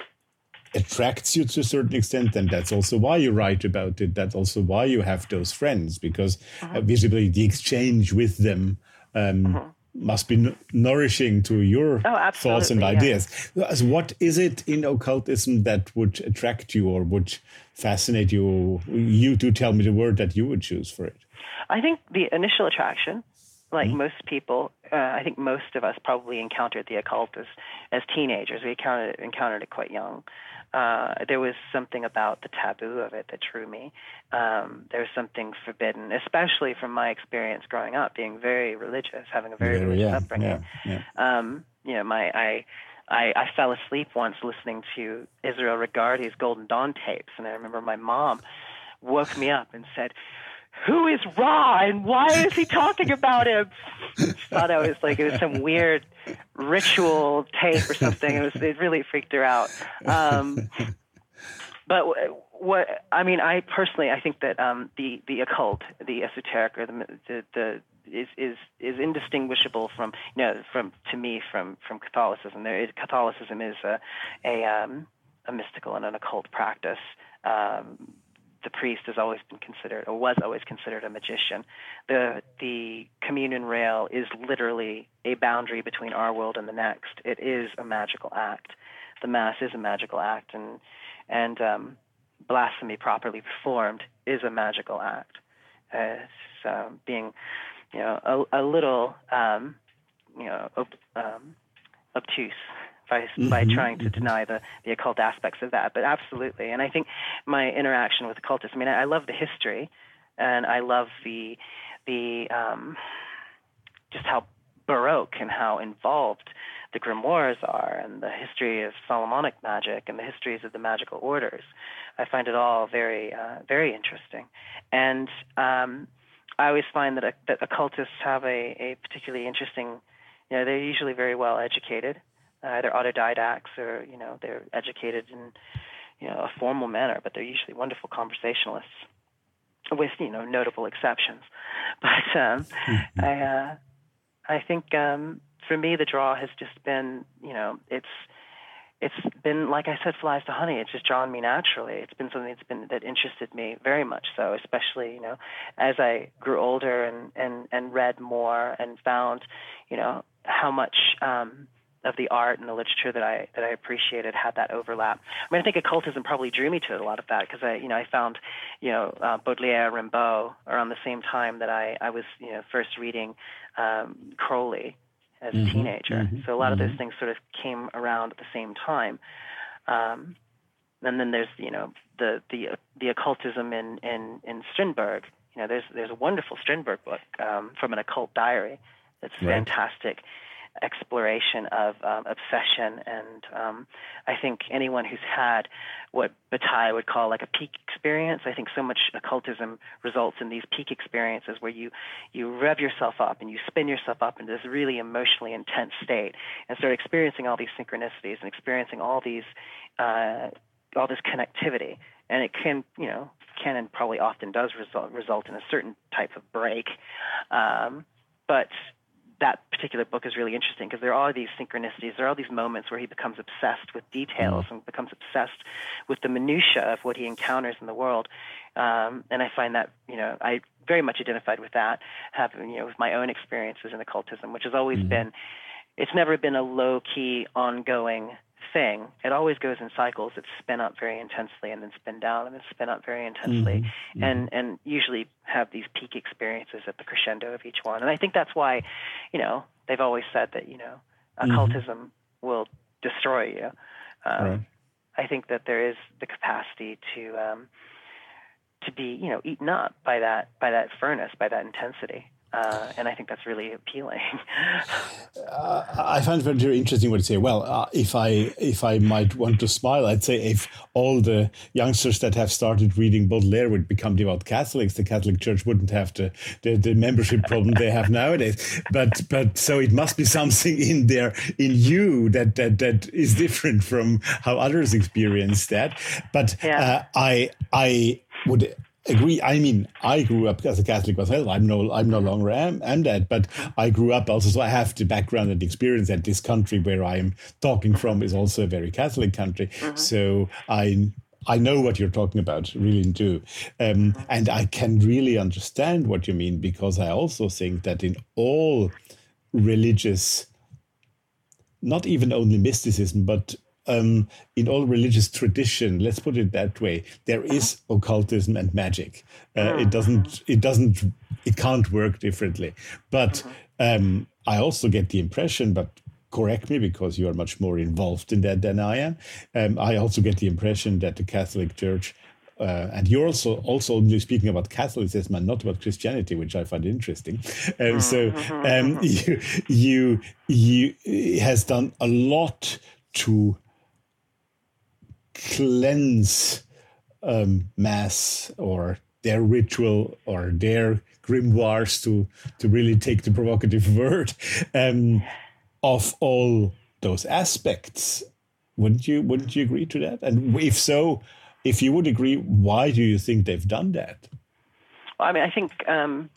attracts you to a certain extent, and that's also why you write about it. That's also why you have those friends, because uh, visibly the exchange with them. Um, Must be n- nourishing to your Oh, thoughts and yeah. ideas. So What is it in occultism that would attract you or would fascinate you? You do tell me the word that you would choose for it. I think the initial attraction, like most people, uh, I think most of us probably encountered the occult as, as teenagers. We encountered, encountered it quite young. Uh, there was something about the taboo of it that drew me. Um, there was something forbidden, especially from my experience growing up, being very religious, having a very Very, religious yeah, upbringing. yeah, Um, you know, my I, I I fell asleep once listening to Israel Regardie's Golden Dawn tapes, and I remember my mom woke me up and said, "Who is Ra, and why is he talking about him?" Thought I was like it was some weird ritual tape or something. It was it really freaked her out. Um, but what I mean, I personally, I think that um, the the occult, the esoteric, or the the, the is is is indistinguishable from you know from to me from from Catholicism. There is Catholicism is a a um, a mystical and an occult practice. Um, the priest has always been considered, or was always considered, a magician. The the communion rail is literally a boundary between our world and the next. It is a magical act. The mass is a magical act, and and um, blasphemy properly performed is a magical act. Uh, so being, you know, a, a little, um, you know, ob- um, obtuse by by trying to deny the the occult aspects of that. But absolutely, and I think my interaction with occultists. I mean, I, I love the history, and I love the the um, just how baroque and how involved the grimoires are, and the history of Solomonic magic and the histories of the magical orders. I find it all very uh, very interesting, and um, I always find that that occultists have a, a particularly interesting. You know, they're usually very well educated uh, either autodidacts or you know they're educated in you know a formal manner, but they're usually wonderful conversationalists, with you know notable exceptions. *laughs* But um, *laughs* I uh, I think um, for me the draw has just been you know it's it's been like I said flies to honey. It's just drawn me naturally. It's been something that's been that interested me very much so, especially you know as I grew older and and and read more and found you know how much. Um, of the art and the literature that I that I appreciated had that overlap. I mean, I think occultism probably drew me to it a lot of that because I, you know, I found, you know, uh, Baudelaire, Rimbaud around the same time that I I was, you know, first reading um, Crowley as a teenager. So a lot of those things sort of came around at the same time. Um, and then there's, you know, the the the occultism in in in Strindberg. You know, there's there's a wonderful Strindberg book um, from an occult diary that's Right. fantastic exploration of um, obsession. And um, I think anyone who's had what Bataille would call like a peak experience, I think so much occultism results in these peak experiences where you you rev yourself up and you spin yourself up into this really emotionally intense state and start experiencing all these synchronicities and experiencing all these uh, all this connectivity. And it can, you know, can and probably often does result result in a certain type of break. Um, but particular book is really interesting because there are these synchronicities, there are all these moments where he becomes obsessed with details and becomes obsessed with the minutia of what he encounters in the world. Um, and I find that you know I very much identified with that, having you know with my own experiences in occultism, which has always mm-hmm. been. It's never been a low key, ongoing thing. It always goes in cycles. It's spin up very intensely and then spin down and then spin up very intensely, mm-hmm. and and usually have these peak experiences at the crescendo of each one. And I think that's why, you know, they've always said that you know, mm-hmm. occultism mm-hmm. will destroy you. Um, right. I think that there is the capacity to um, to be you know eaten up by that by that furnace by that intensity. Uh, and I think that's really appealing. *laughs* uh, I find it very interesting what you say. Well, uh, if I if I might want to smile, I'd say if all the youngsters that have started reading Baudelaire would become devout Catholics, the Catholic Church wouldn't have the the, the membership problem they have nowadays. But but so it must be something in there in you that that that is different from how others experience that. But yeah. Uh, I I would agree. I mean, I grew up as a Catholic myself. I'm no, I'm no longer am, am that, but I grew up also, so I have the background and experience that this country where I am talking from is also a very Catholic country. Mm-hmm. So I I know what you're talking about, really do. Um, mm-hmm. and I can really understand what you mean because I also think that in all religious, not even only mysticism, but um, in all religious tradition, let's put it that way, there is occultism and magic. Uh, it doesn't, it doesn't, it can't work differently. But um, I also get the impression, but correct me because you are much more involved in that than I am. Um, I also get the impression that the Catholic Church. Uh, and you're also also only speaking about Catholicism and not about Christianity, which I find interesting. Um, so um, *laughs* you you you has done a lot to cleanse um, mass or their ritual or their grimoires to to really take the provocative *laughs* word um, of all those aspects. Wouldn't you wouldn't you agree to that? And if so, if you would agree, why do you think they've done that? Well, I mean, I think um,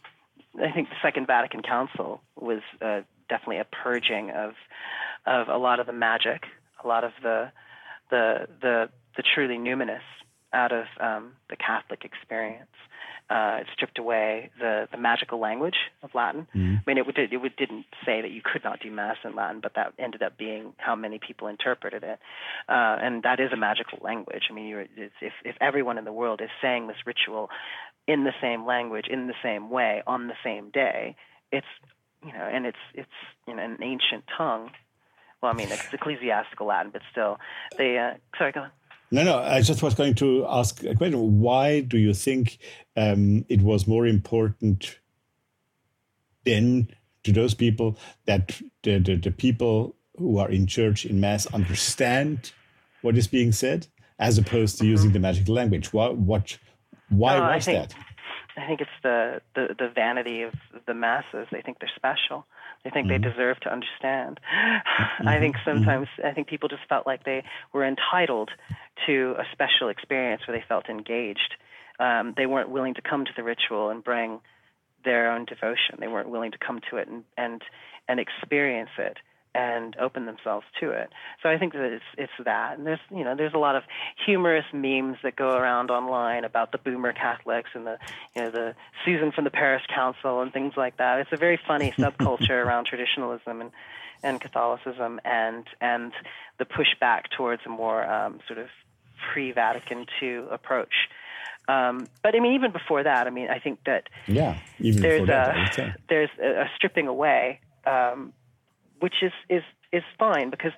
I think the Second Vatican Council was uh, definitely a purging of of a lot of the magic, a lot of the the the the truly numinous out of um, the Catholic experience. Uh, it stripped away the, the magical language of Latin. Mm-hmm. I mean, it, would, it would, didn't say that you could not do Mass in Latin, but that ended up being how many people interpreted it. Uh, and that is a magical language. I mean, you're, if, if everyone in the world is saying this ritual in the same language, in the same way, on the same day, it's, you know, and it's, it's you know, an ancient tongue well, I mean, it's ecclesiastical Latin, but still, they. Uh, sorry, go on. No, no. I just was going to ask a question. Why do you think um, it was more important then to those people that the, the, the people who are in church in mass understand what is being said, as opposed to mm-hmm. using the magic language? What? What? Why was think, that? I think it's the, the the vanity of the masses. They think they're special. They think mm-hmm. they deserve to understand. *laughs* Mm-hmm. I think mm-hmm. sometimes I think people just felt like they were entitled to a special experience where they felt engaged. Um, they weren't willing to come to the ritual and bring their own devotion. They weren't willing to come to it and and and experience it and open themselves to it. So I think that it's it's that. And there's you know there's a lot of humorous memes that go around online about the boomer Catholics and the you know the Susan from the Parish Council and things like that. It's a very funny *laughs* subculture around traditionalism and and Catholicism and and the pushback towards a more um, sort of pre-Vatican II approach. Um, but I mean, even before that, I mean, I think that yeah, even there's a there's a, a stripping away um, which is is is fine because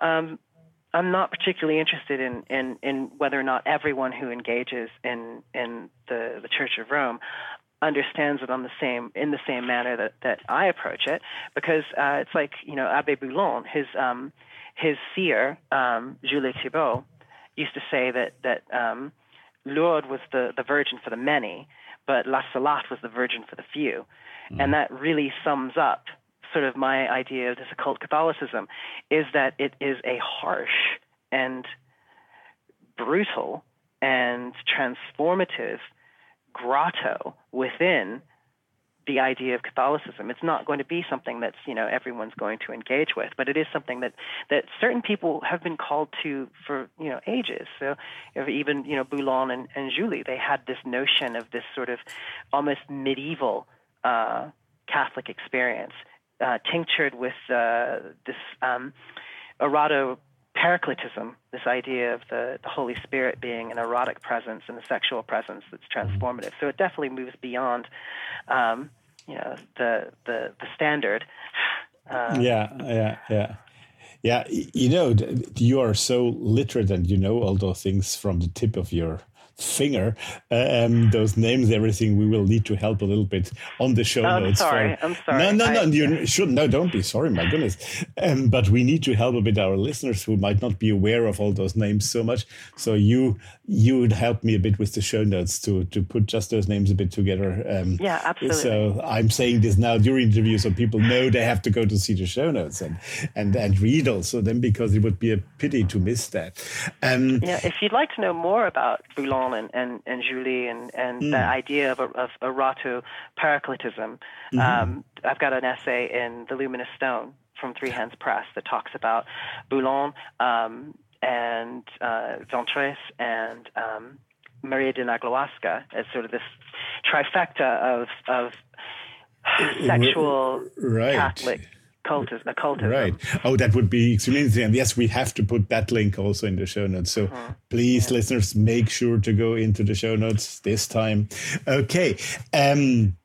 um, I'm not particularly interested in, in in whether or not everyone who engages in in the the Church of Rome understands it on the same in the same manner that, that I approach it because uh, it's like you know Abbe Boullan his um, his seer um, Jules Thibault used to say that that um, Lourdes was the, the virgin for the many, but La Salette was the virgin for the few, mm. and that really sums up sort of my idea of this occult Catholicism is that it is a harsh and brutal and transformative grotto within the idea of Catholicism. It's not going to be something that's you know everyone's going to engage with, but it is something that that certain people have been called to for you know ages. So even you know Boullan and, and Julie, they had this notion of this sort of almost medieval uh, Catholic experience, uh, tinctured with uh, this um, eroto paracletism, this idea of the, the Holy Spirit being an erotic presence and a sexual presence that's transformative. So it definitely moves beyond, um, you know, the the, the standard. Uh, yeah, yeah, yeah. Yeah, you know, you are so literate and you know all those things from the tip of your finger. Um, those names, everything, we will need to help a little bit on the show I'm notes. Sorry, for, I'm sorry. No, no, no, I, you should no, don't be sorry. My goodness, um, but we need to help a bit our listeners who might not be aware of all those names so much. So you you would help me a bit with the show notes to to put just those names a bit together. Um, yeah, absolutely. So I'm saying this now during the interview, so people know they have to go to see the show notes and and and read also them because it would be a pity to miss that. Um, yeah, if you'd like to know more about Boullan and, and, and Julie and, and mm. the idea of, of eroto paracletism. Mm-hmm. Um, I've got an essay in The Luminous Stone from Three Hands Press that talks about Boullan um, and uh, Vintras and um, Maria de Naglowska as sort of this trifecta of, of sexual right. Catholic occultism, occultism. Right. Oh, that would be extremely interesting. And yes, we have to put that link also in the show notes. So uh-huh. please, yeah. listeners, make sure to go into the show notes this time. Okay. Um,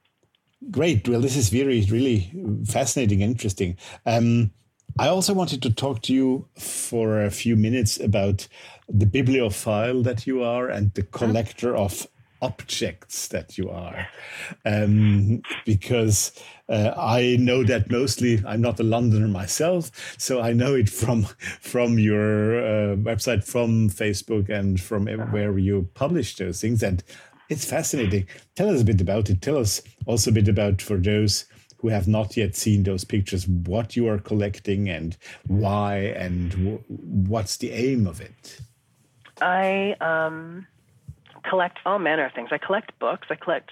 great. Well, this is very, really fascinating, interesting. Um, I also wanted to talk to you for a few minutes about the bibliophile that you are and the collector of objects that you are. Um, because uh, I know that mostly I'm not a Londoner myself, so I know it from from your uh, website, from Facebook, and from where you publish those things, and it's fascinating. Tell us a bit about it. Tell us also a bit about for those who have not yet seen those pictures, what you are collecting and why, and what's the aim of it. I um, collect all manner of things. I collect books. I collect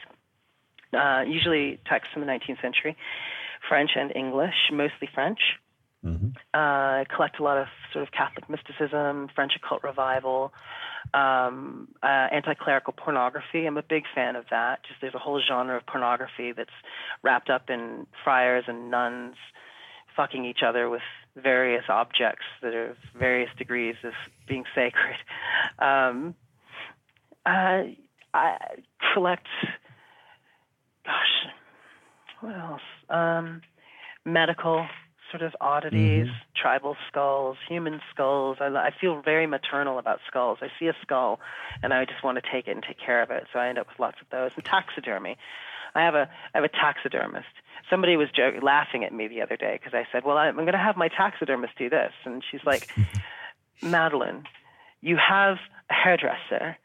uh, usually texts from the 19th century, French and English, mostly French. Mm-hmm. Uh, I collect a lot of sort of Catholic mysticism, French occult revival, um, uh, anti-clerical pornography. I'm a big fan of that. Just there's a whole genre of pornography that's wrapped up in friars and nuns fucking each other with various objects that are various degrees of being sacred. *laughs* Um, uh, I collect gosh, what else? Um, medical sort of oddities, mm-hmm. tribal skulls, human skulls. I, I feel very maternal about skulls. I see a skull, and I just want to take it and take care of it. So I end up with lots of those. And taxidermy. I have a I have a taxidermist. Somebody was joking, laughing at me the other day because I said, "Well, I'm going to have my taxidermist do this," and she's like, *laughs* "Madeline, you have a hairdresser,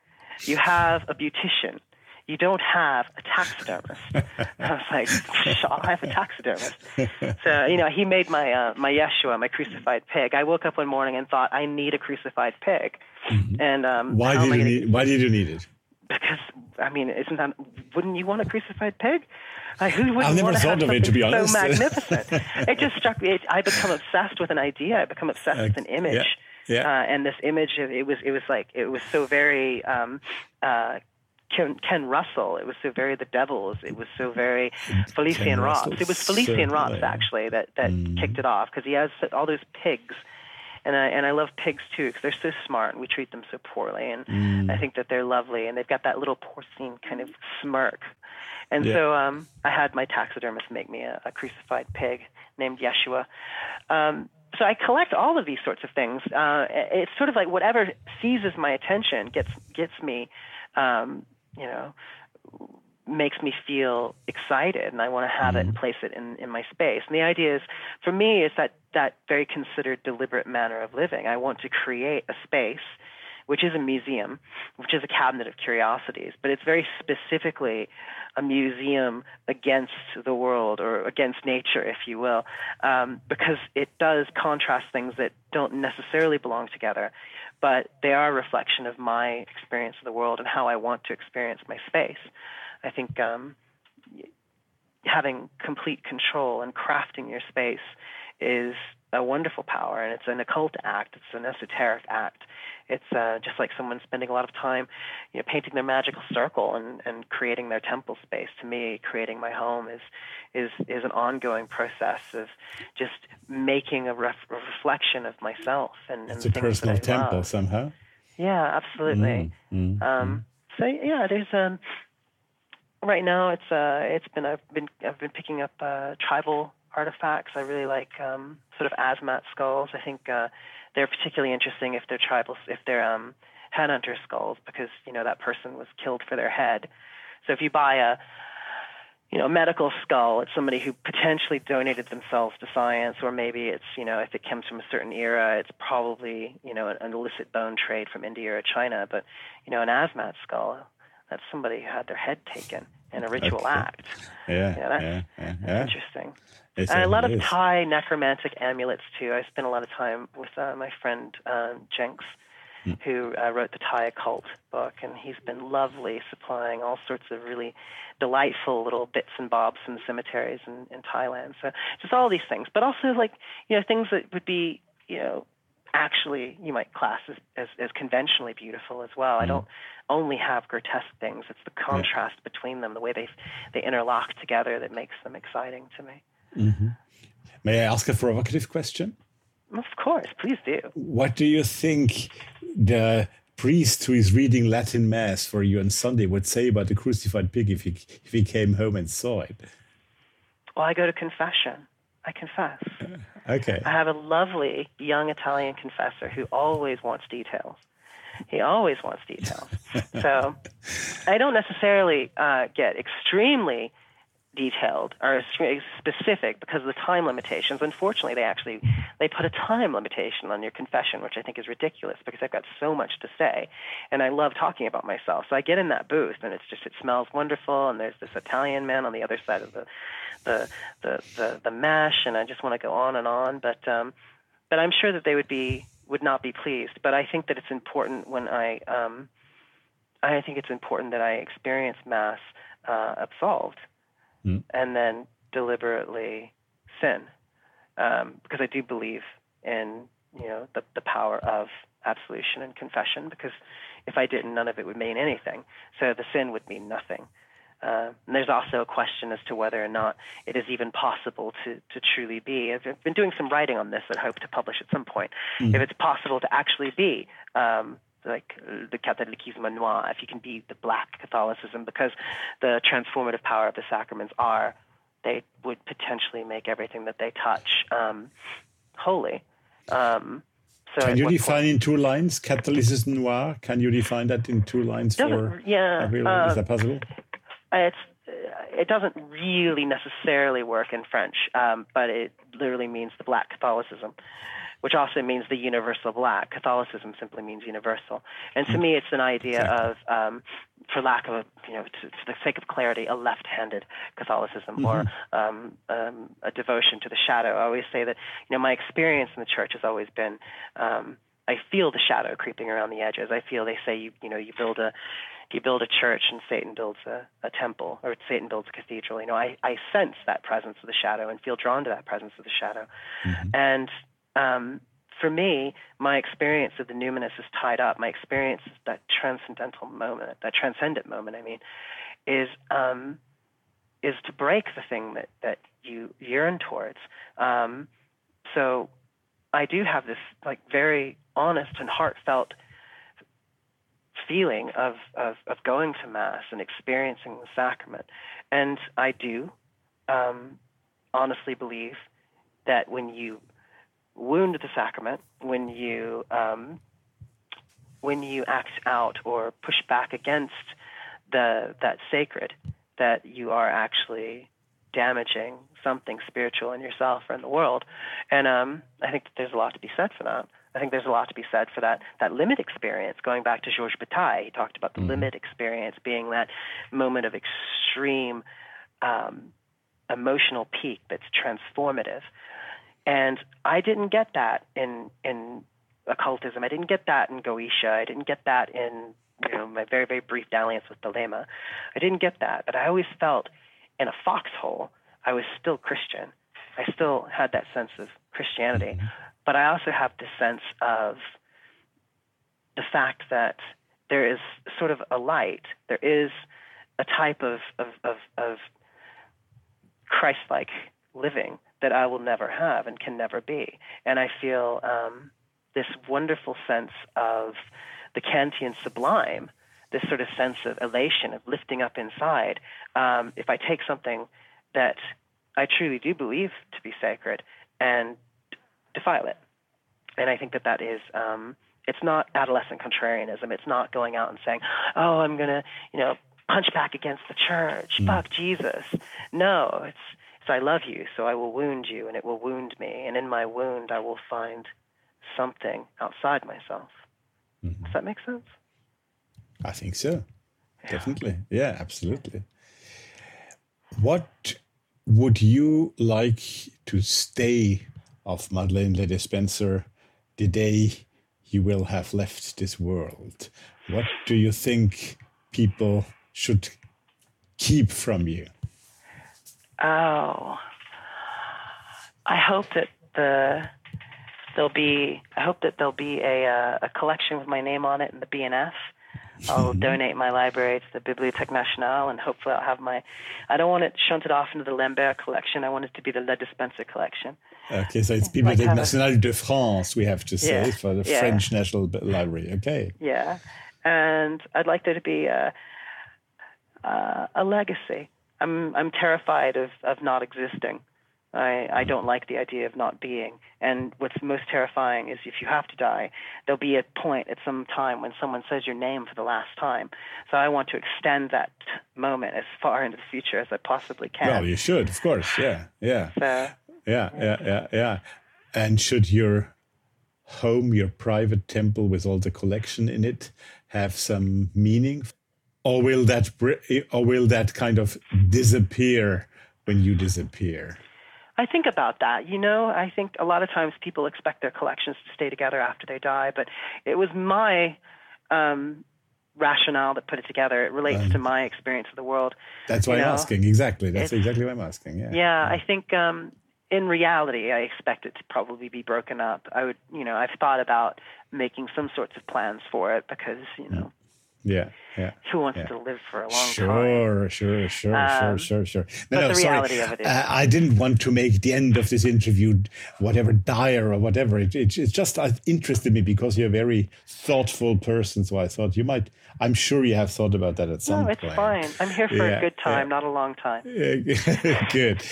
you have a beautician, you don't have a taxidermist. *laughs* I was like, I have a taxidermist. So, you know, he made my, uh, my Yeshua, my crucified pig. I woke up one morning and thought, I need a crucified pig. Mm-hmm. And um, why did you need, why did you need it? Because I mean, isn't that wouldn't you want a crucified pig? Like, who wouldn't I've never want thought to of it to be honest. So magnificent. *laughs* it just struck me. It, I become obsessed with an idea. I become obsessed uh, with an image. Yeah. yeah. Uh, and this image, it was it was like it was so very um, uh, Ken, Ken, Russell. It was so very The Devils. It was so very Félicien Rops. It was Félicien Rops actually that that mm. kicked it off because he has all those pigs, and I and I love pigs too because they're so smart and we treat them so poorly, and mm. I think that they're lovely and they've got that little porcine kind of smirk. And yeah. so um, I had my taxidermist make me a, a crucified pig named Yeshua. Um, so I collect all of these sorts of things. Uh, it's sort of like whatever seizes my attention gets gets me um, you know, makes me feel excited and I want to have it and mm-hmm. place it in, in my space. And the idea is, for me, is that that very considered, deliberate manner of living. I want to create a space which is a museum, which is a cabinet of curiosities, but it's very specifically a museum against the world or against nature, if you will, um, because it does contrast things that don't necessarily belong together, but they are a reflection of my experience of the world and how I want to experience my space. I think um, having complete control and crafting your space is a wonderful power, and it's an occult act. It's an esoteric act. It's uh, just like someone spending a lot of time, you know, painting their magical circle and, and creating their temple space. To me, creating my home is is is an ongoing process of just making a, ref- a reflection of myself and, and It's a personal temple love. somehow. Yeah, absolutely. Mm, mm, Um, so yeah, there's um, right now it's uh, it's been I've been I've been picking up uh, tribal artifacts. I really like um, sort of Asmat skulls. I think uh, they're particularly interesting if they're tribal if they're um, headhunter skulls because you know that person was killed for their head. So if you buy a you know, medical skull. It's somebody who potentially donated themselves to science, or maybe it's, you know, if it comes from a certain era, it's probably, you know, an illicit bone trade from India or China. But, you know, an Asmat skull, that's somebody who had their head taken in a ritual Okay. act. Yeah, Yeah, that's, yeah, yeah, yeah. interesting. It And a lot of. Thai necromantic amulets too. I spent a lot of time with uh, my friend um, Jenks, Hmm. who uh, wrote the Thai occult book, and he's been lovely supplying all sorts of really delightful little bits and bobs from the cemeteries in, in Thailand. So just all these things, but also like you know things that would be you know actually you might class as, as, as conventionally beautiful as well. I mm. don't only have grotesque things. It's the contrast between them, the way they they interlock together that makes them exciting to me. Mm-hmm. May I ask a provocative question? Of course, please do. What do you think the priest who is reading Latin Mass for you on Sunday would say about the crucified pig if he if he came home and saw it? Well, I go to confession. I confess. Okay. I have a lovely young Italian confessor who always wants details. He always wants details. *laughs* so I don't necessarily uh, get extremely detailed or specific because of the time limitations. Unfortunately, they actually they put a time limitation on your confession, which I think is ridiculous because I've got so much to say, and I love talking about myself. So I get in that booth, and it's just it smells wonderful, and there's this Italian man on the other side of the the the the, the mesh, and I just want to go on and on, but um, but I'm sure that they would be would not be pleased. But I think that it's important when I um, I think it's important that I experience mass uh, absolved and then deliberately sin, um, because I do believe in you know the the power of absolution and confession. Because if I didn't, none of it would mean anything. So the sin would mean nothing. Uh, and there's also a question as to whether or not it is even possible to, to truly be. I've been doing some writing on this that I hope to publish at some point. If it's possible to actually be um, like the catholicisme noir, if you can be the black Catholicism, because the transformative power of the sacraments are, they would potentially make everything that they touch um, holy. Um, so Can you define point- in two lines Catholicism noir? Can you define that in two lines Doesn't- for yeah, everyone? uh, Is that possible? it's uh, it doesn't really necessarily work in French, um, but it literally means the black Catholicism, which also means the universal black. Catholicism simply means universal, and to me, it's an idea of, um, for lack of a, you know, to, to the sake of clarity, a left-handed Catholicism or um, um, a devotion to the shadow. I always say that you know my experience in the church has always been. Um, I feel the shadow creeping around the edges. I feel they say you you know you build a you build a church and Satan builds a, a temple or Satan builds a cathedral. You know, I, I sense that presence of the shadow and feel drawn to that presence of the shadow. And um, for me, my experience of the numinous is tied up. My experience of that transcendental moment, that transcendent moment, I mean, is um, is to break the thing that, that you yearn towards. Um, so I do have this like very honest and heartfelt feeling of, of, of going to Mass and experiencing the sacrament. And I do um, honestly believe that when you wound the sacrament, when you um, when you act out or push back against the that sacred, that you are actually damaging something spiritual in yourself or in the world. And um, I think that there's a lot to be said for that. I think there's a lot to be said for that that limit experience. Going back to Georges Bataille, he talked about the Mhm. limit experience being that moment of extreme um, emotional peak that's transformative. And I didn't get that in in occultism. I didn't get that in Goetia. I didn't get that in you know my very very brief dalliance with Thelema. I didn't get that, but I always felt in a foxhole I was still Christian. I still had that sense of Christianity, mm-hmm. but I also have this sense of the fact that there is sort of a light. There is a type of of of, of Christ-like living that I will never have and can never be. And I feel um, this wonderful sense of the Kantian sublime, this sort of sense of elation, of lifting up inside. Um, if I take something that I truly do believe to be sacred and defile it, and I think that that is. Um, it's not adolescent contrarianism. It's not going out and saying, "Oh, I'm going to, you know, punch back against the church. Fuck Jesus." No, it's it's I love you, so I will wound you, and it will wound me, and in my wound, I will find something outside myself. Mm-hmm. Does that make sense? I think so. Definitely. Yeah, absolutely. What would you like to stay of Madeleine Le Despencer the day you will have left this world? What do you think people should keep from you? Oh, I hope that the there'll be. I hope that there'll be a uh, a collection with my name on it in the BNF. I'll donate my library to the Bibliothèque Nationale, and hopefully I'll have my. I don't want it shunted off into the Lambert collection. I want it to be the Le Despencer collection. Okay, so it's Like Bibliothèque a- Nationale de France, we have to say, Yeah, for the yeah. French National Library. Okay. Yeah, and I'd like there to be a a, a legacy. I'm I'm terrified of of not existing. I I don't like the idea of not being. And what's most terrifying is if you have to die, there'll be a point at some time when someone says your name for the last time. So I want to extend that moment as far into the future as I possibly can. Well, you should, of course. Yeah, yeah. so Yeah, yeah, yeah, yeah. And should your home, your private temple with all the collection in it, have some meaning, or will that or will that kind of disappear when you disappear? I think about that. You know, I think a lot of times people expect their collections to stay together after they die, but it was my um, rationale that put it together. It relates to my experience of the world. That's why You I'm know, asking. Exactly. That's it's- exactly why I'm asking. Yeah. Yeah, I think um, in reality, I expect it to probably be broken up. I would, you know, I've thought about making some sorts of plans for it because, you know, Yeah. Yeah. who wants Yeah. to live for a long time? Sure, sure, sure, Um, sure, sure, sure. but the reality of it is- Uh, I didn't want to make the end of this interview whatever dire or whatever. It, it, it just uh, interested me because you're a very thoughtful person. So I thought you might. I'm sure you have thought about that at some point. No, it's point. fine. I'm here for Yeah, a good time, yeah. not a long time. *laughs* Good.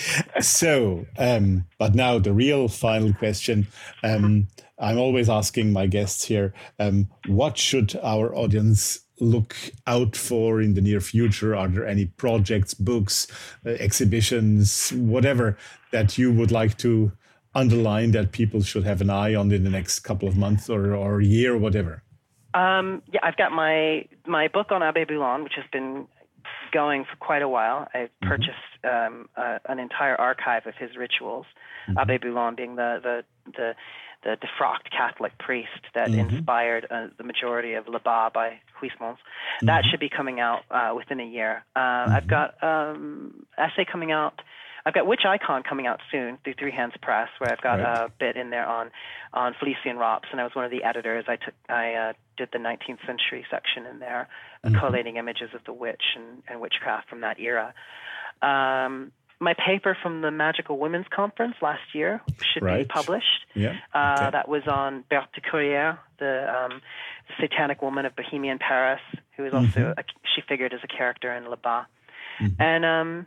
So, um, but now the real final question. Um, I'm always asking my guests here um, what should our audience look out for in the near future? Are there any projects, books, uh, exhibitions, whatever that you would like to underline that people should have an eye on in the next couple of months or, or year or whatever? Um, yeah, I've got my my book on Abbe Boullan, which has been going for quite a while. I've purchased um, uh, an entire archive of his rituals. Abbe Boulon being the the the, the defrocked Catholic priest that inspired uh, the majority of Là-Bas by Huysmans. That should be coming out uh, within a year. Uh, I've got um, essay coming out. I've got Witch Icon coming out soon through Three Hands Press, where I've got Right. a bit in there on on Félicien Rops, and I was one of the editors. I took I uh, did the 19th century section in there, uh, collating images of the witch and, and witchcraft from that era. Um, my paper from the Magical Women's Conference last year should Right. be published. Yeah. Uh, okay. That was on Berthe de Courrière, the um, satanic woman of Bohemian Paris, who was also a, she figured as a character in Là-Bas. And um,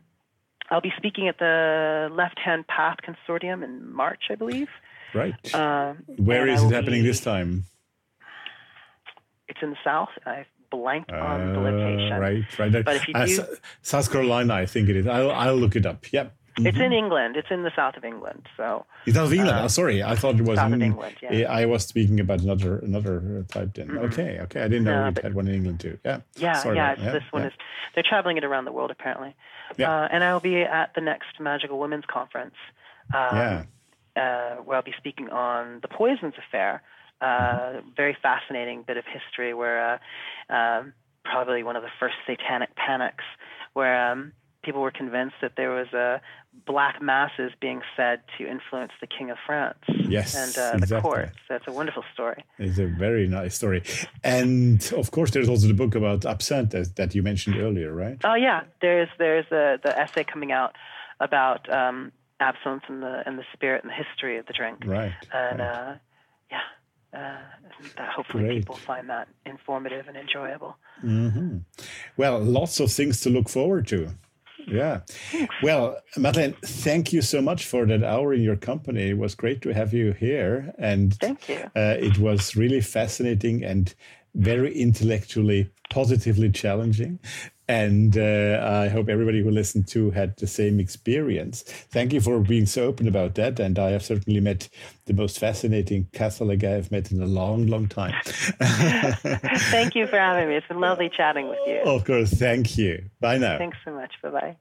I'll be speaking at the Left Hand Path Consortium in March, I believe. Right. Um, Where is it happening be- this time? It's in the South. I blanked on the Uh, location. right, right. But if you Uh, do- South Carolina, I think it is. I'll, I'll look it up. Yep. It's in England. It's in the south of England. So It's out of England. oh, sorry, I thought it was south of in England, yeah. Mm-hmm. I was speaking about another another type. Then okay, okay. I didn't know No, it had one in England too. Yeah. yeah, Sorry yeah. It's, this one yeah. is. They're traveling it around the world apparently. Yeah. Uh, and I'll be at the next Magical Women's Conference. Um, Yeah. uh, where I'll be speaking on the Poisons Affair. Uh, very fascinating bit of history where uh, um, probably one of the first satanic panics where um, people were convinced that there was uh, black masses being said to influence the King of France Yes, and uh, the exactly. court. So it's a wonderful story. It's a very nice story. And of course, there's also the book about absinthe that, that you mentioned earlier, right? Oh yeah, there's there's a, the essay coming out about um, absinthe and the and the spirit and the history of the drink. Right. and right. uh, yeah, uh, that hopefully Great. people find that informative and enjoyable. Well, lots of things to look forward to. Yeah. Well, Madeleine, thank you so much for that hour in your company. It was great to have you here. And Thank you. Uh, it was really fascinating and very intellectually, positively challenging. And uh, I hope everybody who listened to had the same experience. Thank you for being so open about that. And I have certainly met the most fascinating Catholic guy I have met in a long, long time. *laughs* Thank you for having me. It's been lovely chatting with you. of course, thank you. Bye now. Thanks so much. Bye bye.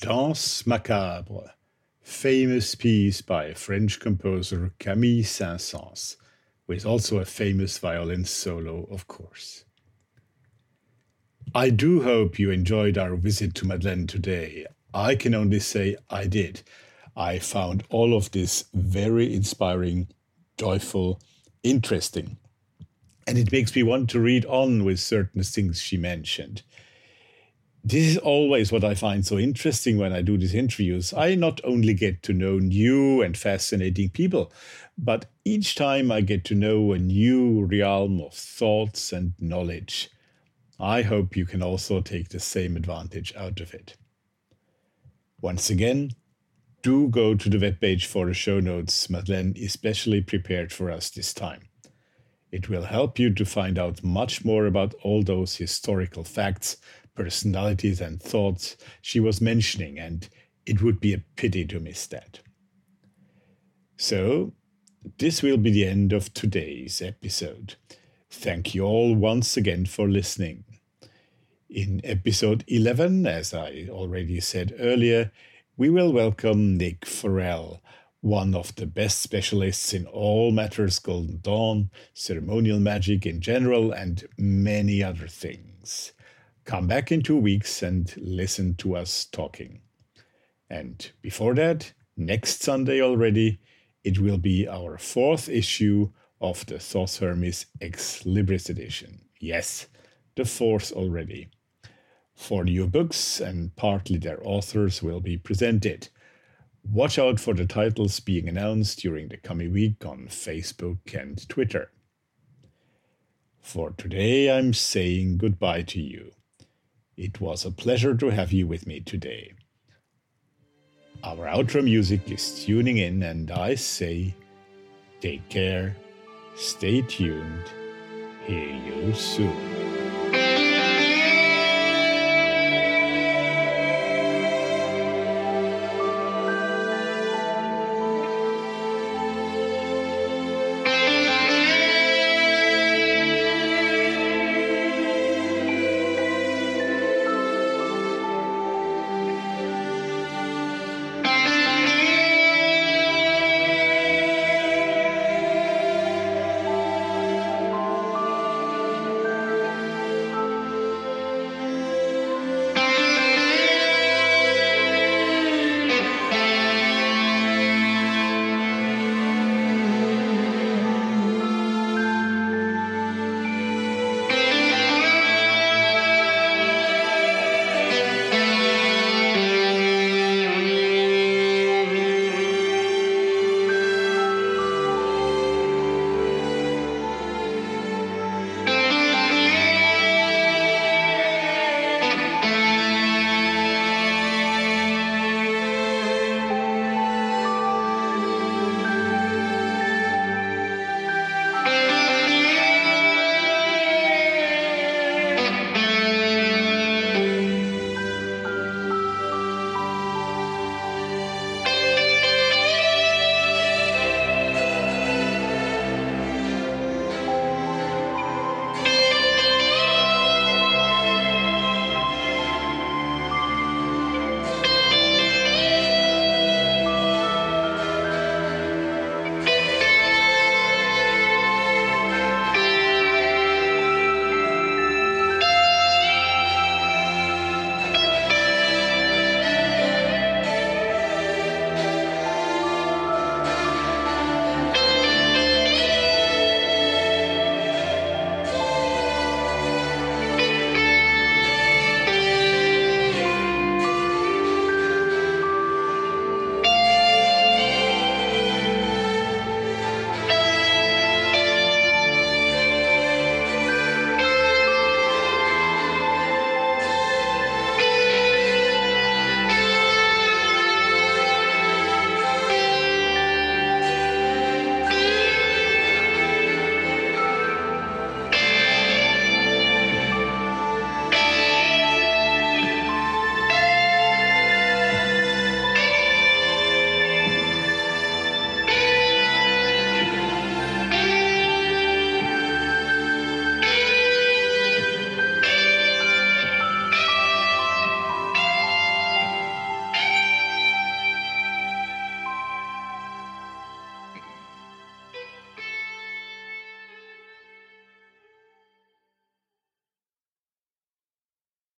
Danse Macabre, famous piece by French composer Camille Saint-Saëns, with also a famous violin solo, of course. I do hope you enjoyed our visit to Madeleine today. I can only say I did. I found all of this very inspiring, joyful, interesting. And it makes me want to read on with certain things she mentioned. This is always what I find so interesting when I do these interviews. I not only get to know new and fascinating people, but each time I get to know a new realm of thoughts and knowledge. I hope you can also take the same advantage out of it. Once again, do go to the webpage for the show notes Madeleine especially prepared for us this time. It will help you to find out much more about all those historical facts personalities and thoughts she was mentioning, and it would be a pity to miss that. So, this will be the end of today's episode. Thank you all once again for listening. In episode 11, as I already said earlier, we will welcome Nick Farrell, one of the best specialists in all matters Golden Dawn, ceremonial magic in general, and many other things. Come back in two weeks and listen to us talking. And before that, next Sunday already, it will be our fourth issue of the Thoth Hermes Ex Libris edition. Yes, the fourth already. Four new books and partly their authors will be presented. Watch out for the titles being announced during the coming week on Facebook and Twitter. For today, I'm saying goodbye to you. It was a pleasure to have you with me today. Our outro music is tuning in, and I say, take care, stay tuned, hear you soon.